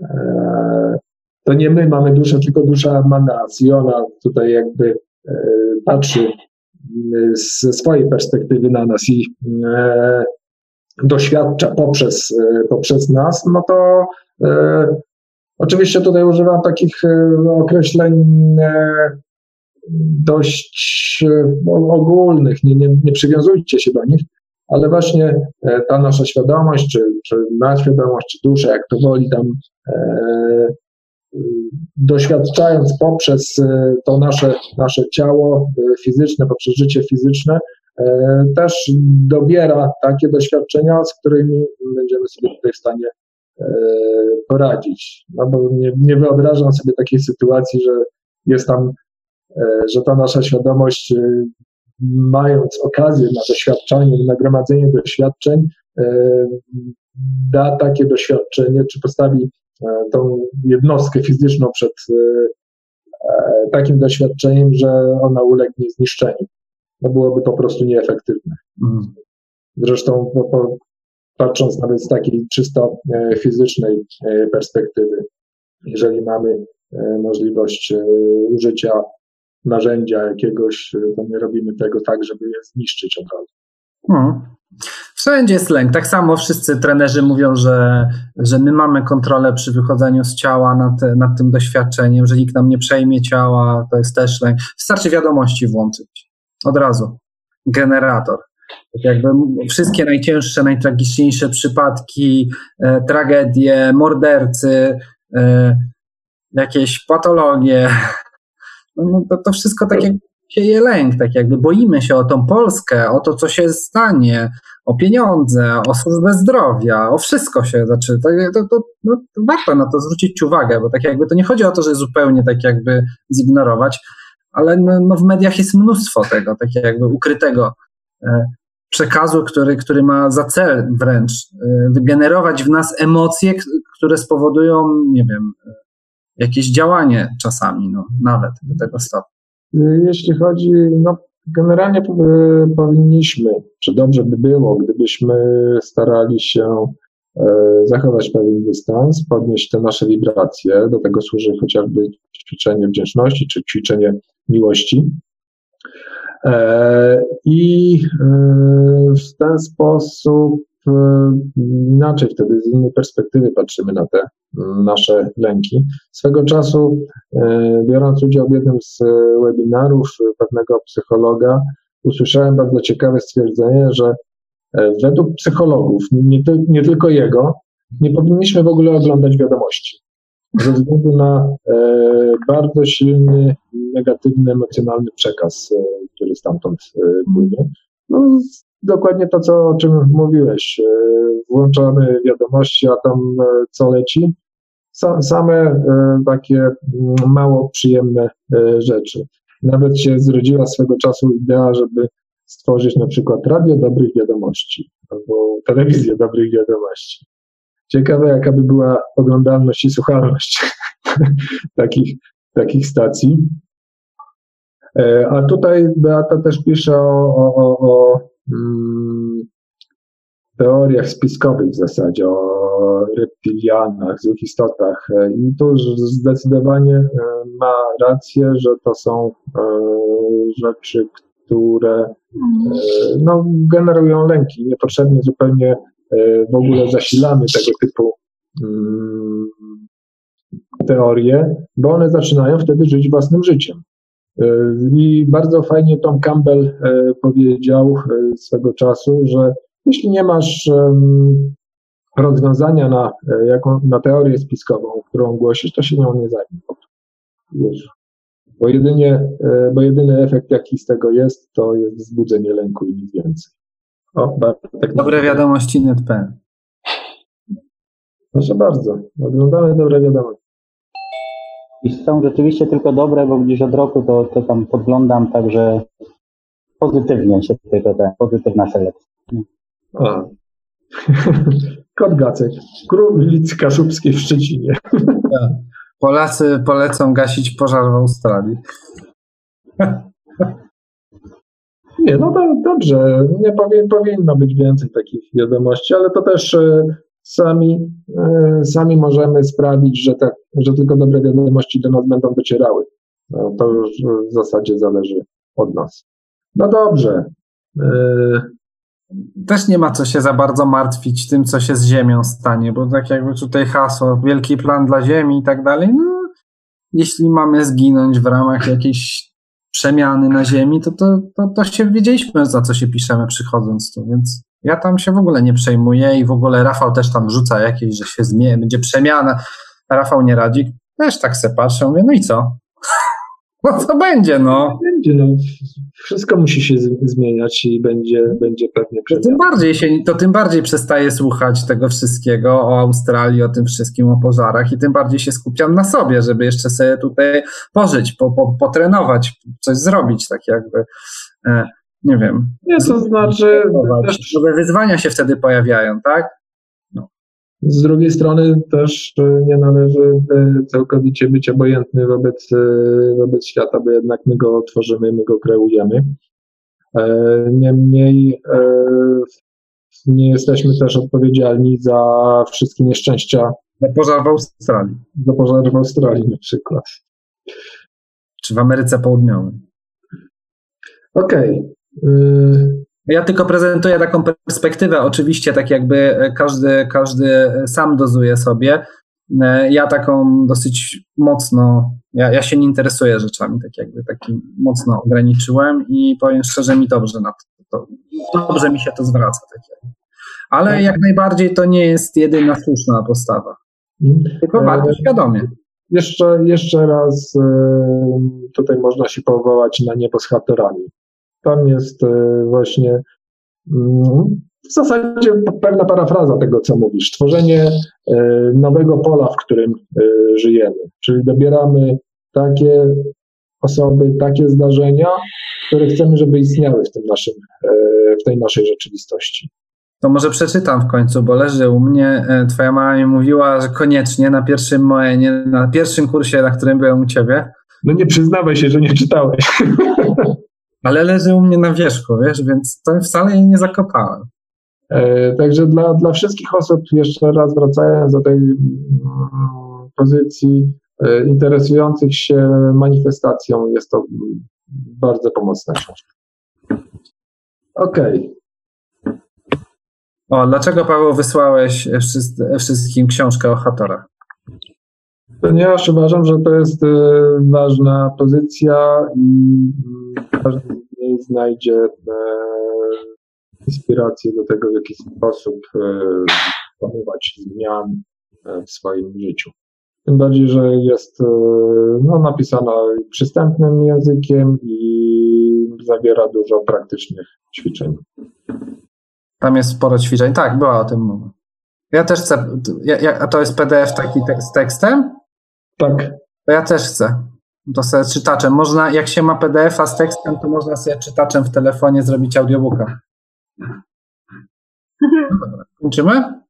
e, to nie my mamy duszę, tylko dusza ma nas i ona tutaj jakby e, patrzy ze swojej perspektywy na nas i e, doświadcza poprzez, e, poprzez nas, no to e, oczywiście tutaj używam takich określeń dość ogólnych, nie, nie, nie przywiązujcie się do nich, ale właśnie ta nasza świadomość, czy, czy nadświadomość, czy dusza, jak to woli tam doświadczając poprzez e, to nasze, nasze ciało e, fizyczne, poprzez życie fizyczne, e, też dobiera takie doświadczenia, z którymi będziemy sobie tutaj w stanie poradzić. No bo nie, nie wyobrażam sobie takiej sytuacji, że jest tam, że ta nasza świadomość, mając okazję na doświadczanie, na gromadzenie doświadczeń, da takie doświadczenie, czy postawi tą jednostkę fizyczną przed e, e, takim doświadczeniem, że ona ulegnie zniszczeniu. No byłoby to po prostu nieefektywne. Mhm. Zresztą no, po, patrząc nawet z takiej czysto fizycznej perspektywy, jeżeli mamy możliwość użycia narzędzia jakiegoś, to nie robimy tego tak, żeby je zniszczyć od razu. Hmm. Wszędzie jest lęk. Tak samo wszyscy trenerzy mówią, że, że my mamy kontrolę przy wychodzeniu z ciała nad, nad tym doświadczeniem, że nikt nam nie przejmie ciała, to jest też lęk. Wystarczy wiadomości włączyć. Od razu. Generator. Tak jakby wszystkie najcięższe, najtragiczniejsze przypadki, e, tragedie, mordercy, e, jakieś patologie, no, no to, to wszystko tak jak sieje lęk, tak jakby boimy się o tą Polskę, o to, co się stanie, o pieniądze, o służbę zdrowia, o wszystko się zaczyna. To, to, no, to, warto na to zwrócić uwagę, bo tak jakby to nie chodzi o to, że zupełnie tak jakby zignorować, ale no, no w mediach jest mnóstwo tego, tak jakby ukrytego e, przekazu, który, który ma za cel wręcz e, wygenerować w nas emocje, które spowodują, nie wiem, e, jakieś działanie czasami, no, nawet do tego stopnia. Jeśli chodzi, no generalnie e, powinniśmy, czy dobrze by było, gdybyśmy starali się e, zachować pewien dystans, podnieść te nasze wibracje. Do tego służy chociażby ćwiczenie wdzięczności czy ćwiczenie miłości. E, I w ten sposób inaczej wtedy z innej perspektywy patrzymy na te nasze lęki. Swego czasu, e, biorąc udział w jednym z webinarów pewnego psychologa, usłyszałem bardzo ciekawe stwierdzenie, że e, według psychologów, nie, nie tylko jego, nie powinniśmy w ogóle oglądać wiadomości. Ze względu na e, bardzo silny, negatywny, emocjonalny przekaz, który stamtąd płynie. No, dokładnie to, co, o czym mówiłeś. E, włączamy wiadomości, a tam e, co leci. Same e, takie mm, mało przyjemne rzeczy. Nawet się zrodziła swego czasu idea, żeby stworzyć na przykład radio dobrych wiadomości albo telewizję dobrych wiadomości. Ciekawe, jaka by była oglądalność i słuchalność takich, takich stacji. A tutaj Beata też pisze o, o, o teoriach spiskowych w zasadzie, o reptilianach, złych istotach. I tu zdecydowanie e, ma rację, że to są e, rzeczy, które e, no, generują lęki. Niepotrzebnie zupełnie w ogóle zasilamy tego typu mm, teorie, bo one zaczynają wtedy żyć własnym życiem. E, I bardzo fajnie Tom Campbell e, powiedział e, swego czasu, że jeśli nie masz rozwiązania na, jaką, na teorię spiskową, którą głosisz, to się nią nie zajmij. Wiesz. Bo, jedynie, bo jedyny efekt, jaki z tego jest, to jest wzbudzenie lęku i nic więcej. O, tak Dobre wiadomości NetPen. Proszę bardzo, oglądamy dobre wiadomości. I są rzeczywiście tylko dobre, bo gdzieś od roku to, to tam podglądam, także pozytywnie się tutaj ten, pozytywna selekcja. A. Kot Gacek, Królic Kaszubskiej w Szczecinie. Tak. Polacy polecą gasić pożar w Australii. Nie, no to dobrze. Nie powi powinno być więcej takich wiadomości, ale to też e, sami, e, sami możemy sprawić, że, te, że tylko dobre wiadomości do nas będą docierały. No, to już w zasadzie zależy od nas. No dobrze. E, też nie ma co się za bardzo martwić tym, co się z Ziemią stanie, bo tak jakby tutaj hasło, wielki plan dla Ziemi i tak dalej, no jeśli mamy zginąć w ramach jakiejś przemiany na Ziemi, to, to, to, to się wiedzieliśmy, za co się piszemy przychodząc tu, więc ja tam się w ogóle nie przejmuję i w ogóle Rafał też tam rzuca jakieś, że się zmieni, będzie przemiana. Rafał nie radzi, też tak se patrzę, mówię, no i co? No co będzie, no. Będzie, no. Wszystko musi się zmieniać i będzie, będzie pewnie to tym bardziej się, To tym bardziej przestaje słuchać tego wszystkiego o Australii, o tym wszystkim, o pożarach i tym bardziej się skupiam na sobie, żeby jeszcze sobie tutaj pożyć, po, po, potrenować, coś zrobić, tak jakby. E, nie wiem. Nie, to znaczy... Nowe wyzwania się wtedy pojawiają, tak? Z drugiej strony też e, nie należy e, całkowicie być obojętny wobec, e, wobec świata, bo jednak my go tworzymy, my go kreujemy. Niemniej nie jesteśmy też odpowiedzialni za wszystkie nieszczęścia. Za pożar w Australii. Za pożar w Australii na przykład. Czy w Ameryce Południowej. Okej. Okay. Ja tylko prezentuję taką perspektywę, oczywiście tak jakby każdy, każdy sam dozuje sobie. Ja taką dosyć mocno, ja, ja się nie interesuję rzeczami, tak jakby taki mocno ograniczyłem i powiem szczerze mi dobrze na to, to dobrze mi się to zwraca. Tak jakby. Ale jak najbardziej to nie jest jedyna słuszna postawa. Tylko e, bardzo świadomie. Jeszcze, jeszcze raz e, tutaj można się powołać na niebo z haterami. Tam jest e, właśnie mm, w zasadzie pewna parafraza tego, co mówisz. Tworzenie e, nowego pola, w którym e, żyjemy. Czyli dobieramy takie osoby, takie zdarzenia, które chcemy, żeby istniały w, tym naszym, w tej naszej rzeczywistości. To może przeczytam w końcu, bo leży u mnie. Twoja mama mi mówiła, że koniecznie na pierwszym moje, na pierwszym kursie, na którym byłem u ciebie. No nie przyznawaj się, że nie czytałeś. ale leży u mnie na wierzchu, wiesz, więc to wcale jej nie zakopałem. E, także dla, dla wszystkich osób, jeszcze raz wracając do tej mm, pozycji e, interesujących się manifestacją, jest to bardzo pomocna książka. Okej. Okay. O, dlaczego Paweł wysłałeś wszystkim książkę o Hatorach? Ponieważ uważam, że to jest e, ważna pozycja i każdy z niej znajdzie e, inspirację do tego, w jaki sposób e, dokonywać zmian w swoim życiu. Tym bardziej, że jest no, napisana przystępnym językiem i zawiera dużo praktycznych ćwiczeń. Tam jest sporo ćwiczeń. Tak, była o tym mowa. Ja też chcę. Ja, a to jest PDF taki z tekstem? Tak. To ja też chcę. To sobie czytaczem. Można, jak się ma PDF-a z tekstem, to można sobie czytaczem w telefonie zrobić audiobooka. No dobra. Kończymy?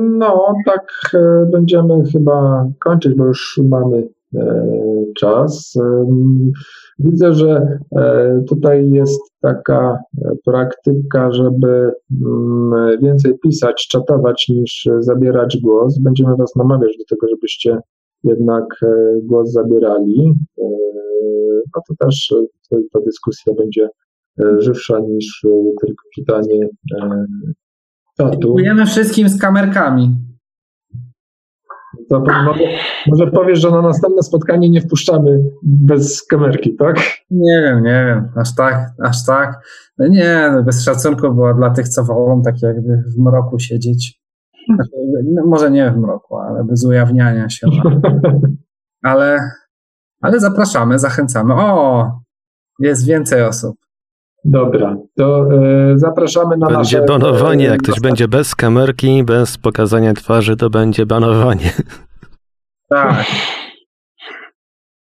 No, tak e, będziemy chyba kończyć, bo już mamy e, czas. Widzę, że e, tutaj jest taka praktyka, żeby mm, więcej pisać, czatować niż zabierać głos. Będziemy Was namawiać do tego, żebyście jednak e, głos zabierali. E, no to też ta dyskusja będzie żywsza niż tylko czytanie czatu. Dziękujemy wszystkim z kamerkami. To może, może powiesz, że na następne spotkanie nie wpuszczamy bez kamerki, tak? Nie wiem, nie wiem, aż tak, aż tak. No nie, no bez szacunku była dla tych, co wolą tak jakby w mroku siedzieć. Znaczy, no może nie w mroku, ale bez ujawniania się. Ale, ale zapraszamy, zachęcamy. O, jest więcej osób. Dobra, to e, zapraszamy na będzie nasze... Będzie banowanie, jak ktoś będzie bez kamerki, bez pokazania twarzy, to będzie banowanie. Tak.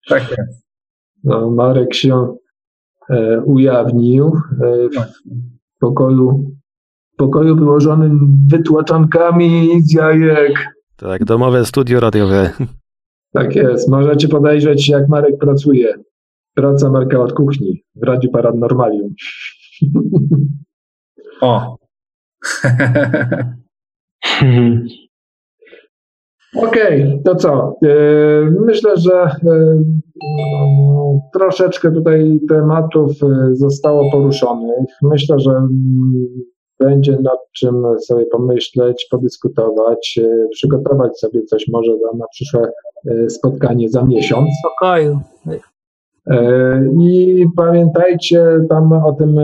Tak jest. No, Marek się e, ujawnił e, w pokoju, pokoju wyłożonym wytłaczankami z jajek. Tak, domowe studio radiowe. Tak jest. Możecie podejrzeć, jak Marek pracuje. Praca Marka od kuchni w Radiu Paranormalium. O. Okej, okay, to co? E, myślę, że e, troszeczkę tutaj tematów e, zostało poruszonych. Myślę, że mm, będzie nad czym sobie pomyśleć, podyskutować, przygotować sobie coś może na przyszłe spotkanie za miesiąc. W spokoju. I pamiętajcie tam o tym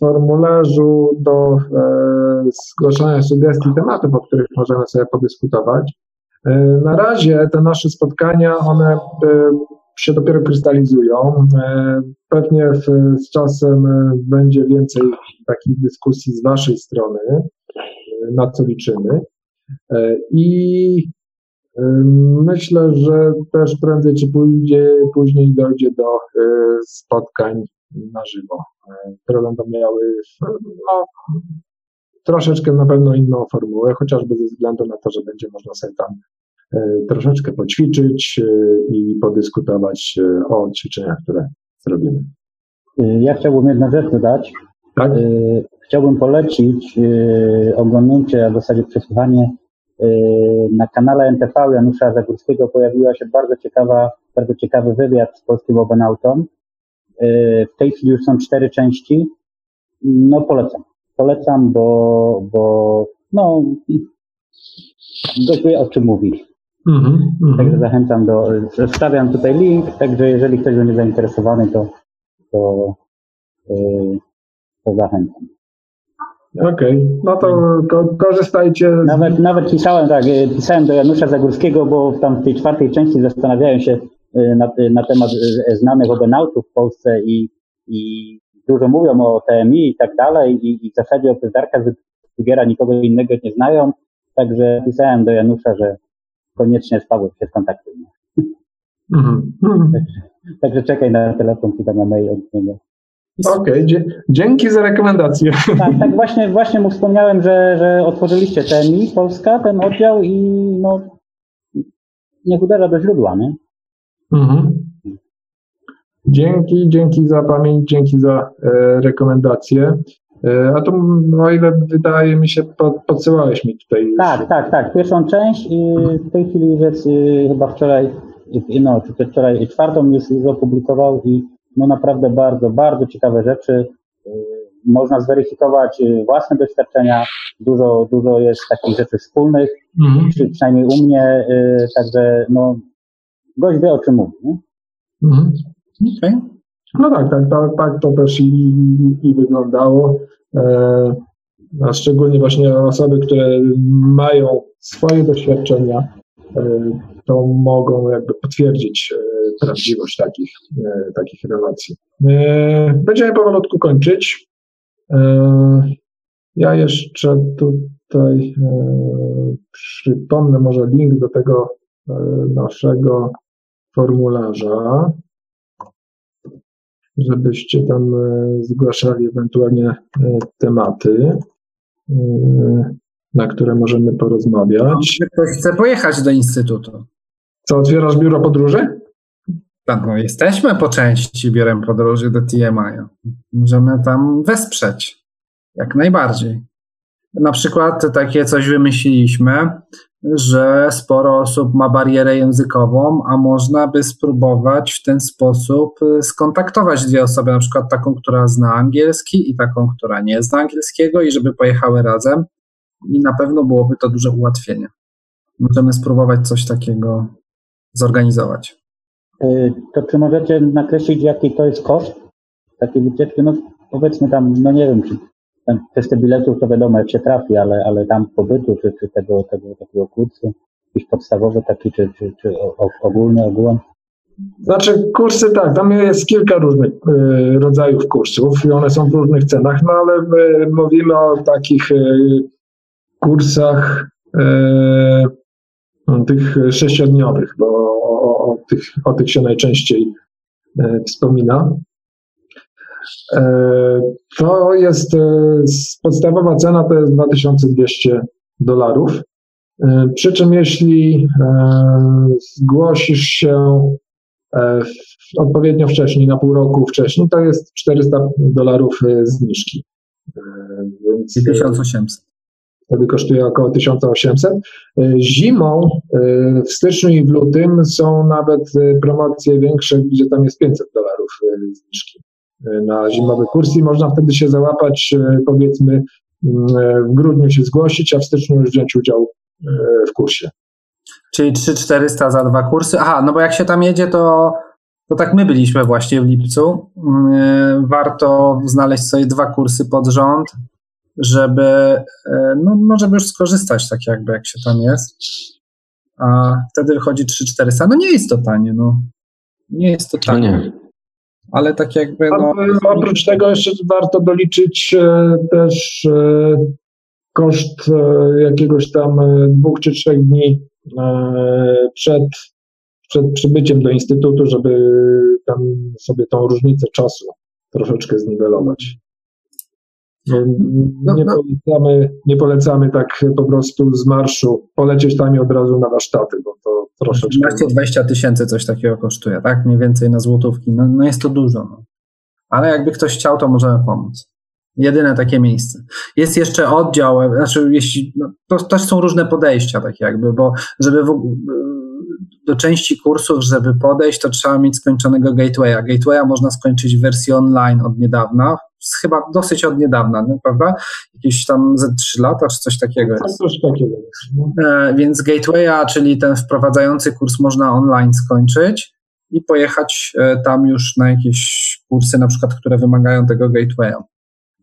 formularzu do zgłaszania sugestii tematów, o których możemy sobie podyskutować. E, na razie te nasze spotkania, one e, się dopiero krystalizują. E, pewnie z czasem będzie więcej takich dyskusji z Waszej strony, na co liczymy. I myślę, że też prędzej czy pójdzie, później dojdzie do spotkań na żywo, które będą miały no, troszeczkę na pewno inną formułę, chociażby ze względu na to, że będzie można sobie tam e, troszeczkę poćwiczyć i podyskutować o ćwiczeniach, które zrobimy. Ja chciałbym jedną rzecz dodać. Tak? Chciałbym polecić oglądnięcie, a w zasadzie przesłuchanie na kanale NTV Janusza Zagórskiego pojawiła się bardzo ciekawa, bardzo ciekawy wywiad z polskim obenautą. W tej chwili już są cztery części. No polecam polecam, bo, bo no, gość wie o czym mówi. Mm -hmm. Także zachęcam do, wstawiam tutaj link, także jeżeli ktoś będzie zainteresowany, to, to, yy, to zachęcam. Okej, okay. no to ko korzystajcie. Nawet, nawet pisałem tak, y, pisałem do Janusza Zagórskiego, bo tam w tej czwartej części zastanawiałem się y, na, na temat y, znanych obenautów w Polsce i, i dużo mówią o TMI i tak dalej i, i w zasadzie o Darka Zygiera nikogo innego nie znają, także pisałem do Janusza, że koniecznie z Pawłem się skontaktujmy. Mm -hmm. także, także, czekaj na telefon czy tam na mail od niego. Okej, okay, dzięki za rekomendację. Tak, tak właśnie, właśnie mu wspomniałem, że, że otworzyliście TMI Polska, ten oddział i no niech uderza do źródła, nie? Mhm. Dzięki, dzięki za pamięć, dzięki za e, rekomendacje. E, a to, o ile wydaje mi się, pod, podsyłałeś mi tutaj. Już. Tak, tak, tak. Pierwszą część w tej chwili już jest chyba wczoraj, no, czy wczoraj czwartą już, już opublikował i no naprawdę bardzo, bardzo ciekawe rzeczy. Można zweryfikować własne doświadczenia. Dużo, dużo jest takich rzeczy wspólnych, mhm. czy przynajmniej u mnie, także no, gość wie o czym mówi. Nie? Mhm. Okay. No tak, tak, tak, tak to też i, i wyglądało. E, a szczególnie właśnie osoby, które mają swoje doświadczenia, e, to mogą jakby potwierdzić e, prawdziwość takich, e, takich relacji. E, będziemy powolutku kończyć. E, ja jeszcze tutaj przypomnę może link do tego naszego formularza żebyście tam zgłaszali ewentualnie tematy, na które możemy porozmawiać. Ktoś chce pojechać do Instytutu. Co, otwierasz biuro podróży? Tak, no jesteśmy po części biurem podróży do TMI. Możemy tam wesprzeć. Jak najbardziej. Na przykład takie coś wymyśliliśmy, że sporo osób ma barierę językową, a można by spróbować w ten sposób skontaktować dwie osoby, na przykład taką, która zna angielski i taką, która nie zna angielskiego i żeby pojechały razem i na pewno byłoby to duże ułatwienie. Możemy spróbować coś takiego zorganizować. Y, to czy możecie nakreślić, jaki to jest koszt takiej wycieczki? No powiedzmy tam, no nie wiem, czy kwestia biletów to wiadomo, jak się trafi, ale, ale tam pobytu, czy, czy tego, tego takiego kursu, jakiś podstawowy taki, czy, czy, czy ogólnie, ogółem? Znaczy kursy tak, tam jest kilka różnych y, rodzajów kursów i one są w różnych cenach, no ale my mówimy o takich y, kursach y, tych sześciodniowych, bo o, o, tych, o tych się najczęściej wspomina. To jest podstawowa cena to jest 2200 dolarów. Przy czym jeśli zgłosisz się E, odpowiednio wcześniej, na pół roku wcześniej, to jest 400 dolarów e, zniżki. E, więc 1800. Wtedy kosztuje około 1800. Zimą w styczniu i w lutym są nawet promocje większe, gdzie tam jest 500 dolarów zniżki na zimowy kurs i można wtedy się załapać, powiedzmy w grudniu się zgłosić, a w styczniu już wziąć udział w kursie. Czyli 3400 za dwa kursy. Aha, no bo jak się tam jedzie, to, to tak my byliśmy właśnie w lipcu. Mm, warto znaleźć sobie dwa kursy pod rząd, żeby, e, no, no żeby już skorzystać tak jakby, jak się tam jest. A wtedy wychodzi 3400. No nie jest to tanie, no. Nie jest to tanie. nie. Ale tak jakby. No... Oprócz tego jeszcze warto doliczyć e, też e, koszt jakiegoś tam dwóch czy trzech dni przed, przed przybyciem do instytutu, żeby tam sobie tą różnicę czasu troszeczkę zniwelować. No, no, nie, no. polecamy, nie polecamy tak po prostu z marszu polecieć tam i od razu na warsztaty, bo to troszeczkę... 20 tysięcy coś takiego kosztuje, tak? Mniej więcej na złotówki. No, no jest to dużo. No. Ale jakby ktoś chciał, to możemy pomóc. Jedyne takie miejsce. Jest jeszcze oddział, znaczy jeśli, no, to też są różne podejścia, tak jakby, bo żeby w, do części kursów, żeby podejść, to trzeba mieć skończonego gatewaya. Gatewaya można skończyć w wersji online od niedawna, chyba dosyć od niedawna, nie, prawda? Jakieś tam ze 3 lata, czy coś takiego jest. Coś takiego jest. E, więc gatewaya, czyli ten wprowadzający kurs można online skończyć i pojechać e, tam już na jakieś kursy, na przykład, które wymagają tego gatewaya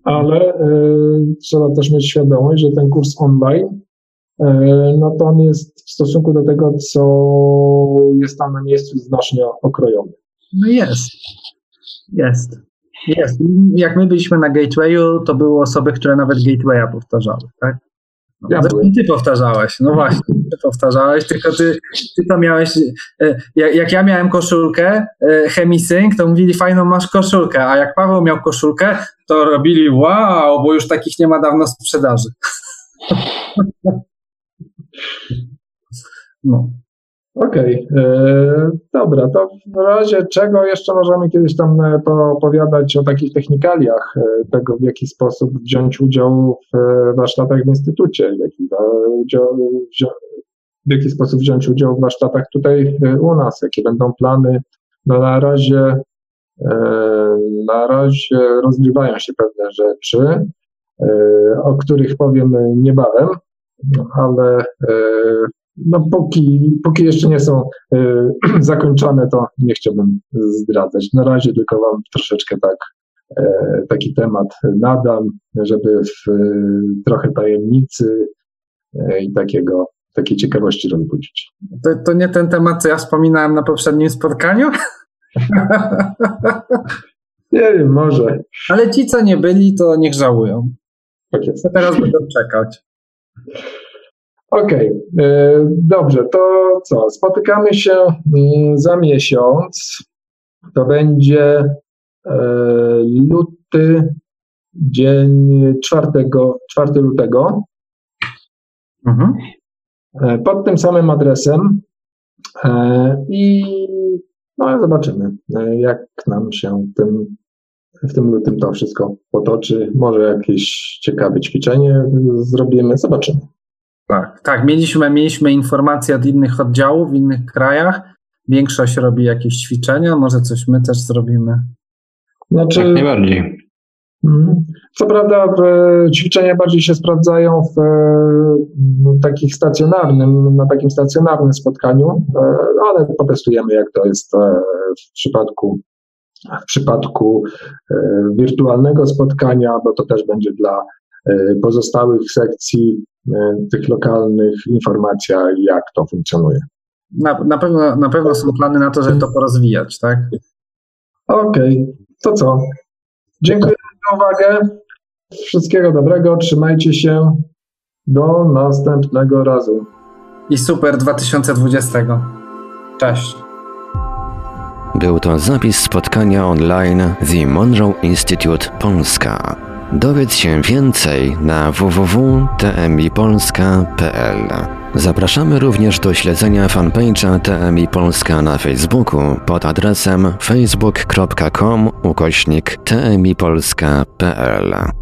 ale y, trzeba też mieć świadomość, że ten kurs online, y, no to on jest w stosunku do tego, co jest tam na miejscu znacznie okrojony. No jest. Jest. Jest. Jak my byliśmy na Gatewayu, to były osoby, które nawet Gatewaya powtarzały, tak? No, ja ty powtarzałeś, no właśnie, ty powtarzałeś, tylko ty, ty to miałeś, e, jak, jak ja miałem koszulkę e, Chemisync, to mówili fajną masz koszulkę, a jak Paweł miał koszulkę, to robili wow, bo już takich nie ma dawno sprzedaży. No. Okej, okay. E, dobra, to w razie czego jeszcze możemy kiedyś tam e, opowiadać o takich technikaliach e, tego, w jaki sposób wziąć udział w warsztatach w instytucie, w jaki, w jaki sposób wziąć udział w warsztatach tutaj u nas, jakie będą plany. No na razie na razie rozgrywają się pewne rzeczy, o których powiem niebawem, ale no póki, póki jeszcze nie są y, zakończone, to nie chciałbym zdradzać. Na razie tylko Wam troszeczkę tak y, taki temat nadam, żeby w, y, trochę tajemnicy i takiego, takiej ciekawości rozbudzić. To, to nie ten temat, co ja wspominałem na poprzednim spotkaniu? nie wiem, może. Ale ci, co nie byli, to niech żałują. Tak jest. To teraz będę czekać. Okej, okay. E, dobrze, to co? Spotykamy się mm, za miesiąc. To będzie e, luty, dzień 4, 4 lutego. Mhm. E, pod tym samym adresem. I no, zobaczymy, jak nam się tym, w tym lutym to wszystko potoczy. Może jakieś ciekawe ćwiczenie zrobimy, zobaczymy. Tak, tak. Mieliśmy, mieliśmy informacje od innych oddziałów w innych krajach. Większość robi jakieś ćwiczenia, może coś my też zrobimy. Znaczy, Jak najbardziej. Mhm. Co prawda ćwiczenia bardziej się sprawdzają w, w takich stacjonarnym, na takim stacjonarnym spotkaniu, e, ale potestujemy jak to jest e, w przypadku w przypadku e, wirtualnego spotkania, bo to też będzie dla pozostałych sekcji E, tych lokalnych informacja, jak to funkcjonuje. na, na, pewno, na pewno są plany na to, żeby to porozwijać, tak? Okej, okay. to co? Dziękuję za uwagę. Wszystkiego dobrego, trzymajcie się. Do następnego razu. I super 2020. Cześć. Był to zapis spotkania online The Monroe Institute Polska. Dowiedz się więcej na www.tmipolska.pl. Zapraszamy również do śledzenia fanpage'a TMI Polska na Facebooku pod adresem facebook.com ukośnik tmipolska.pl.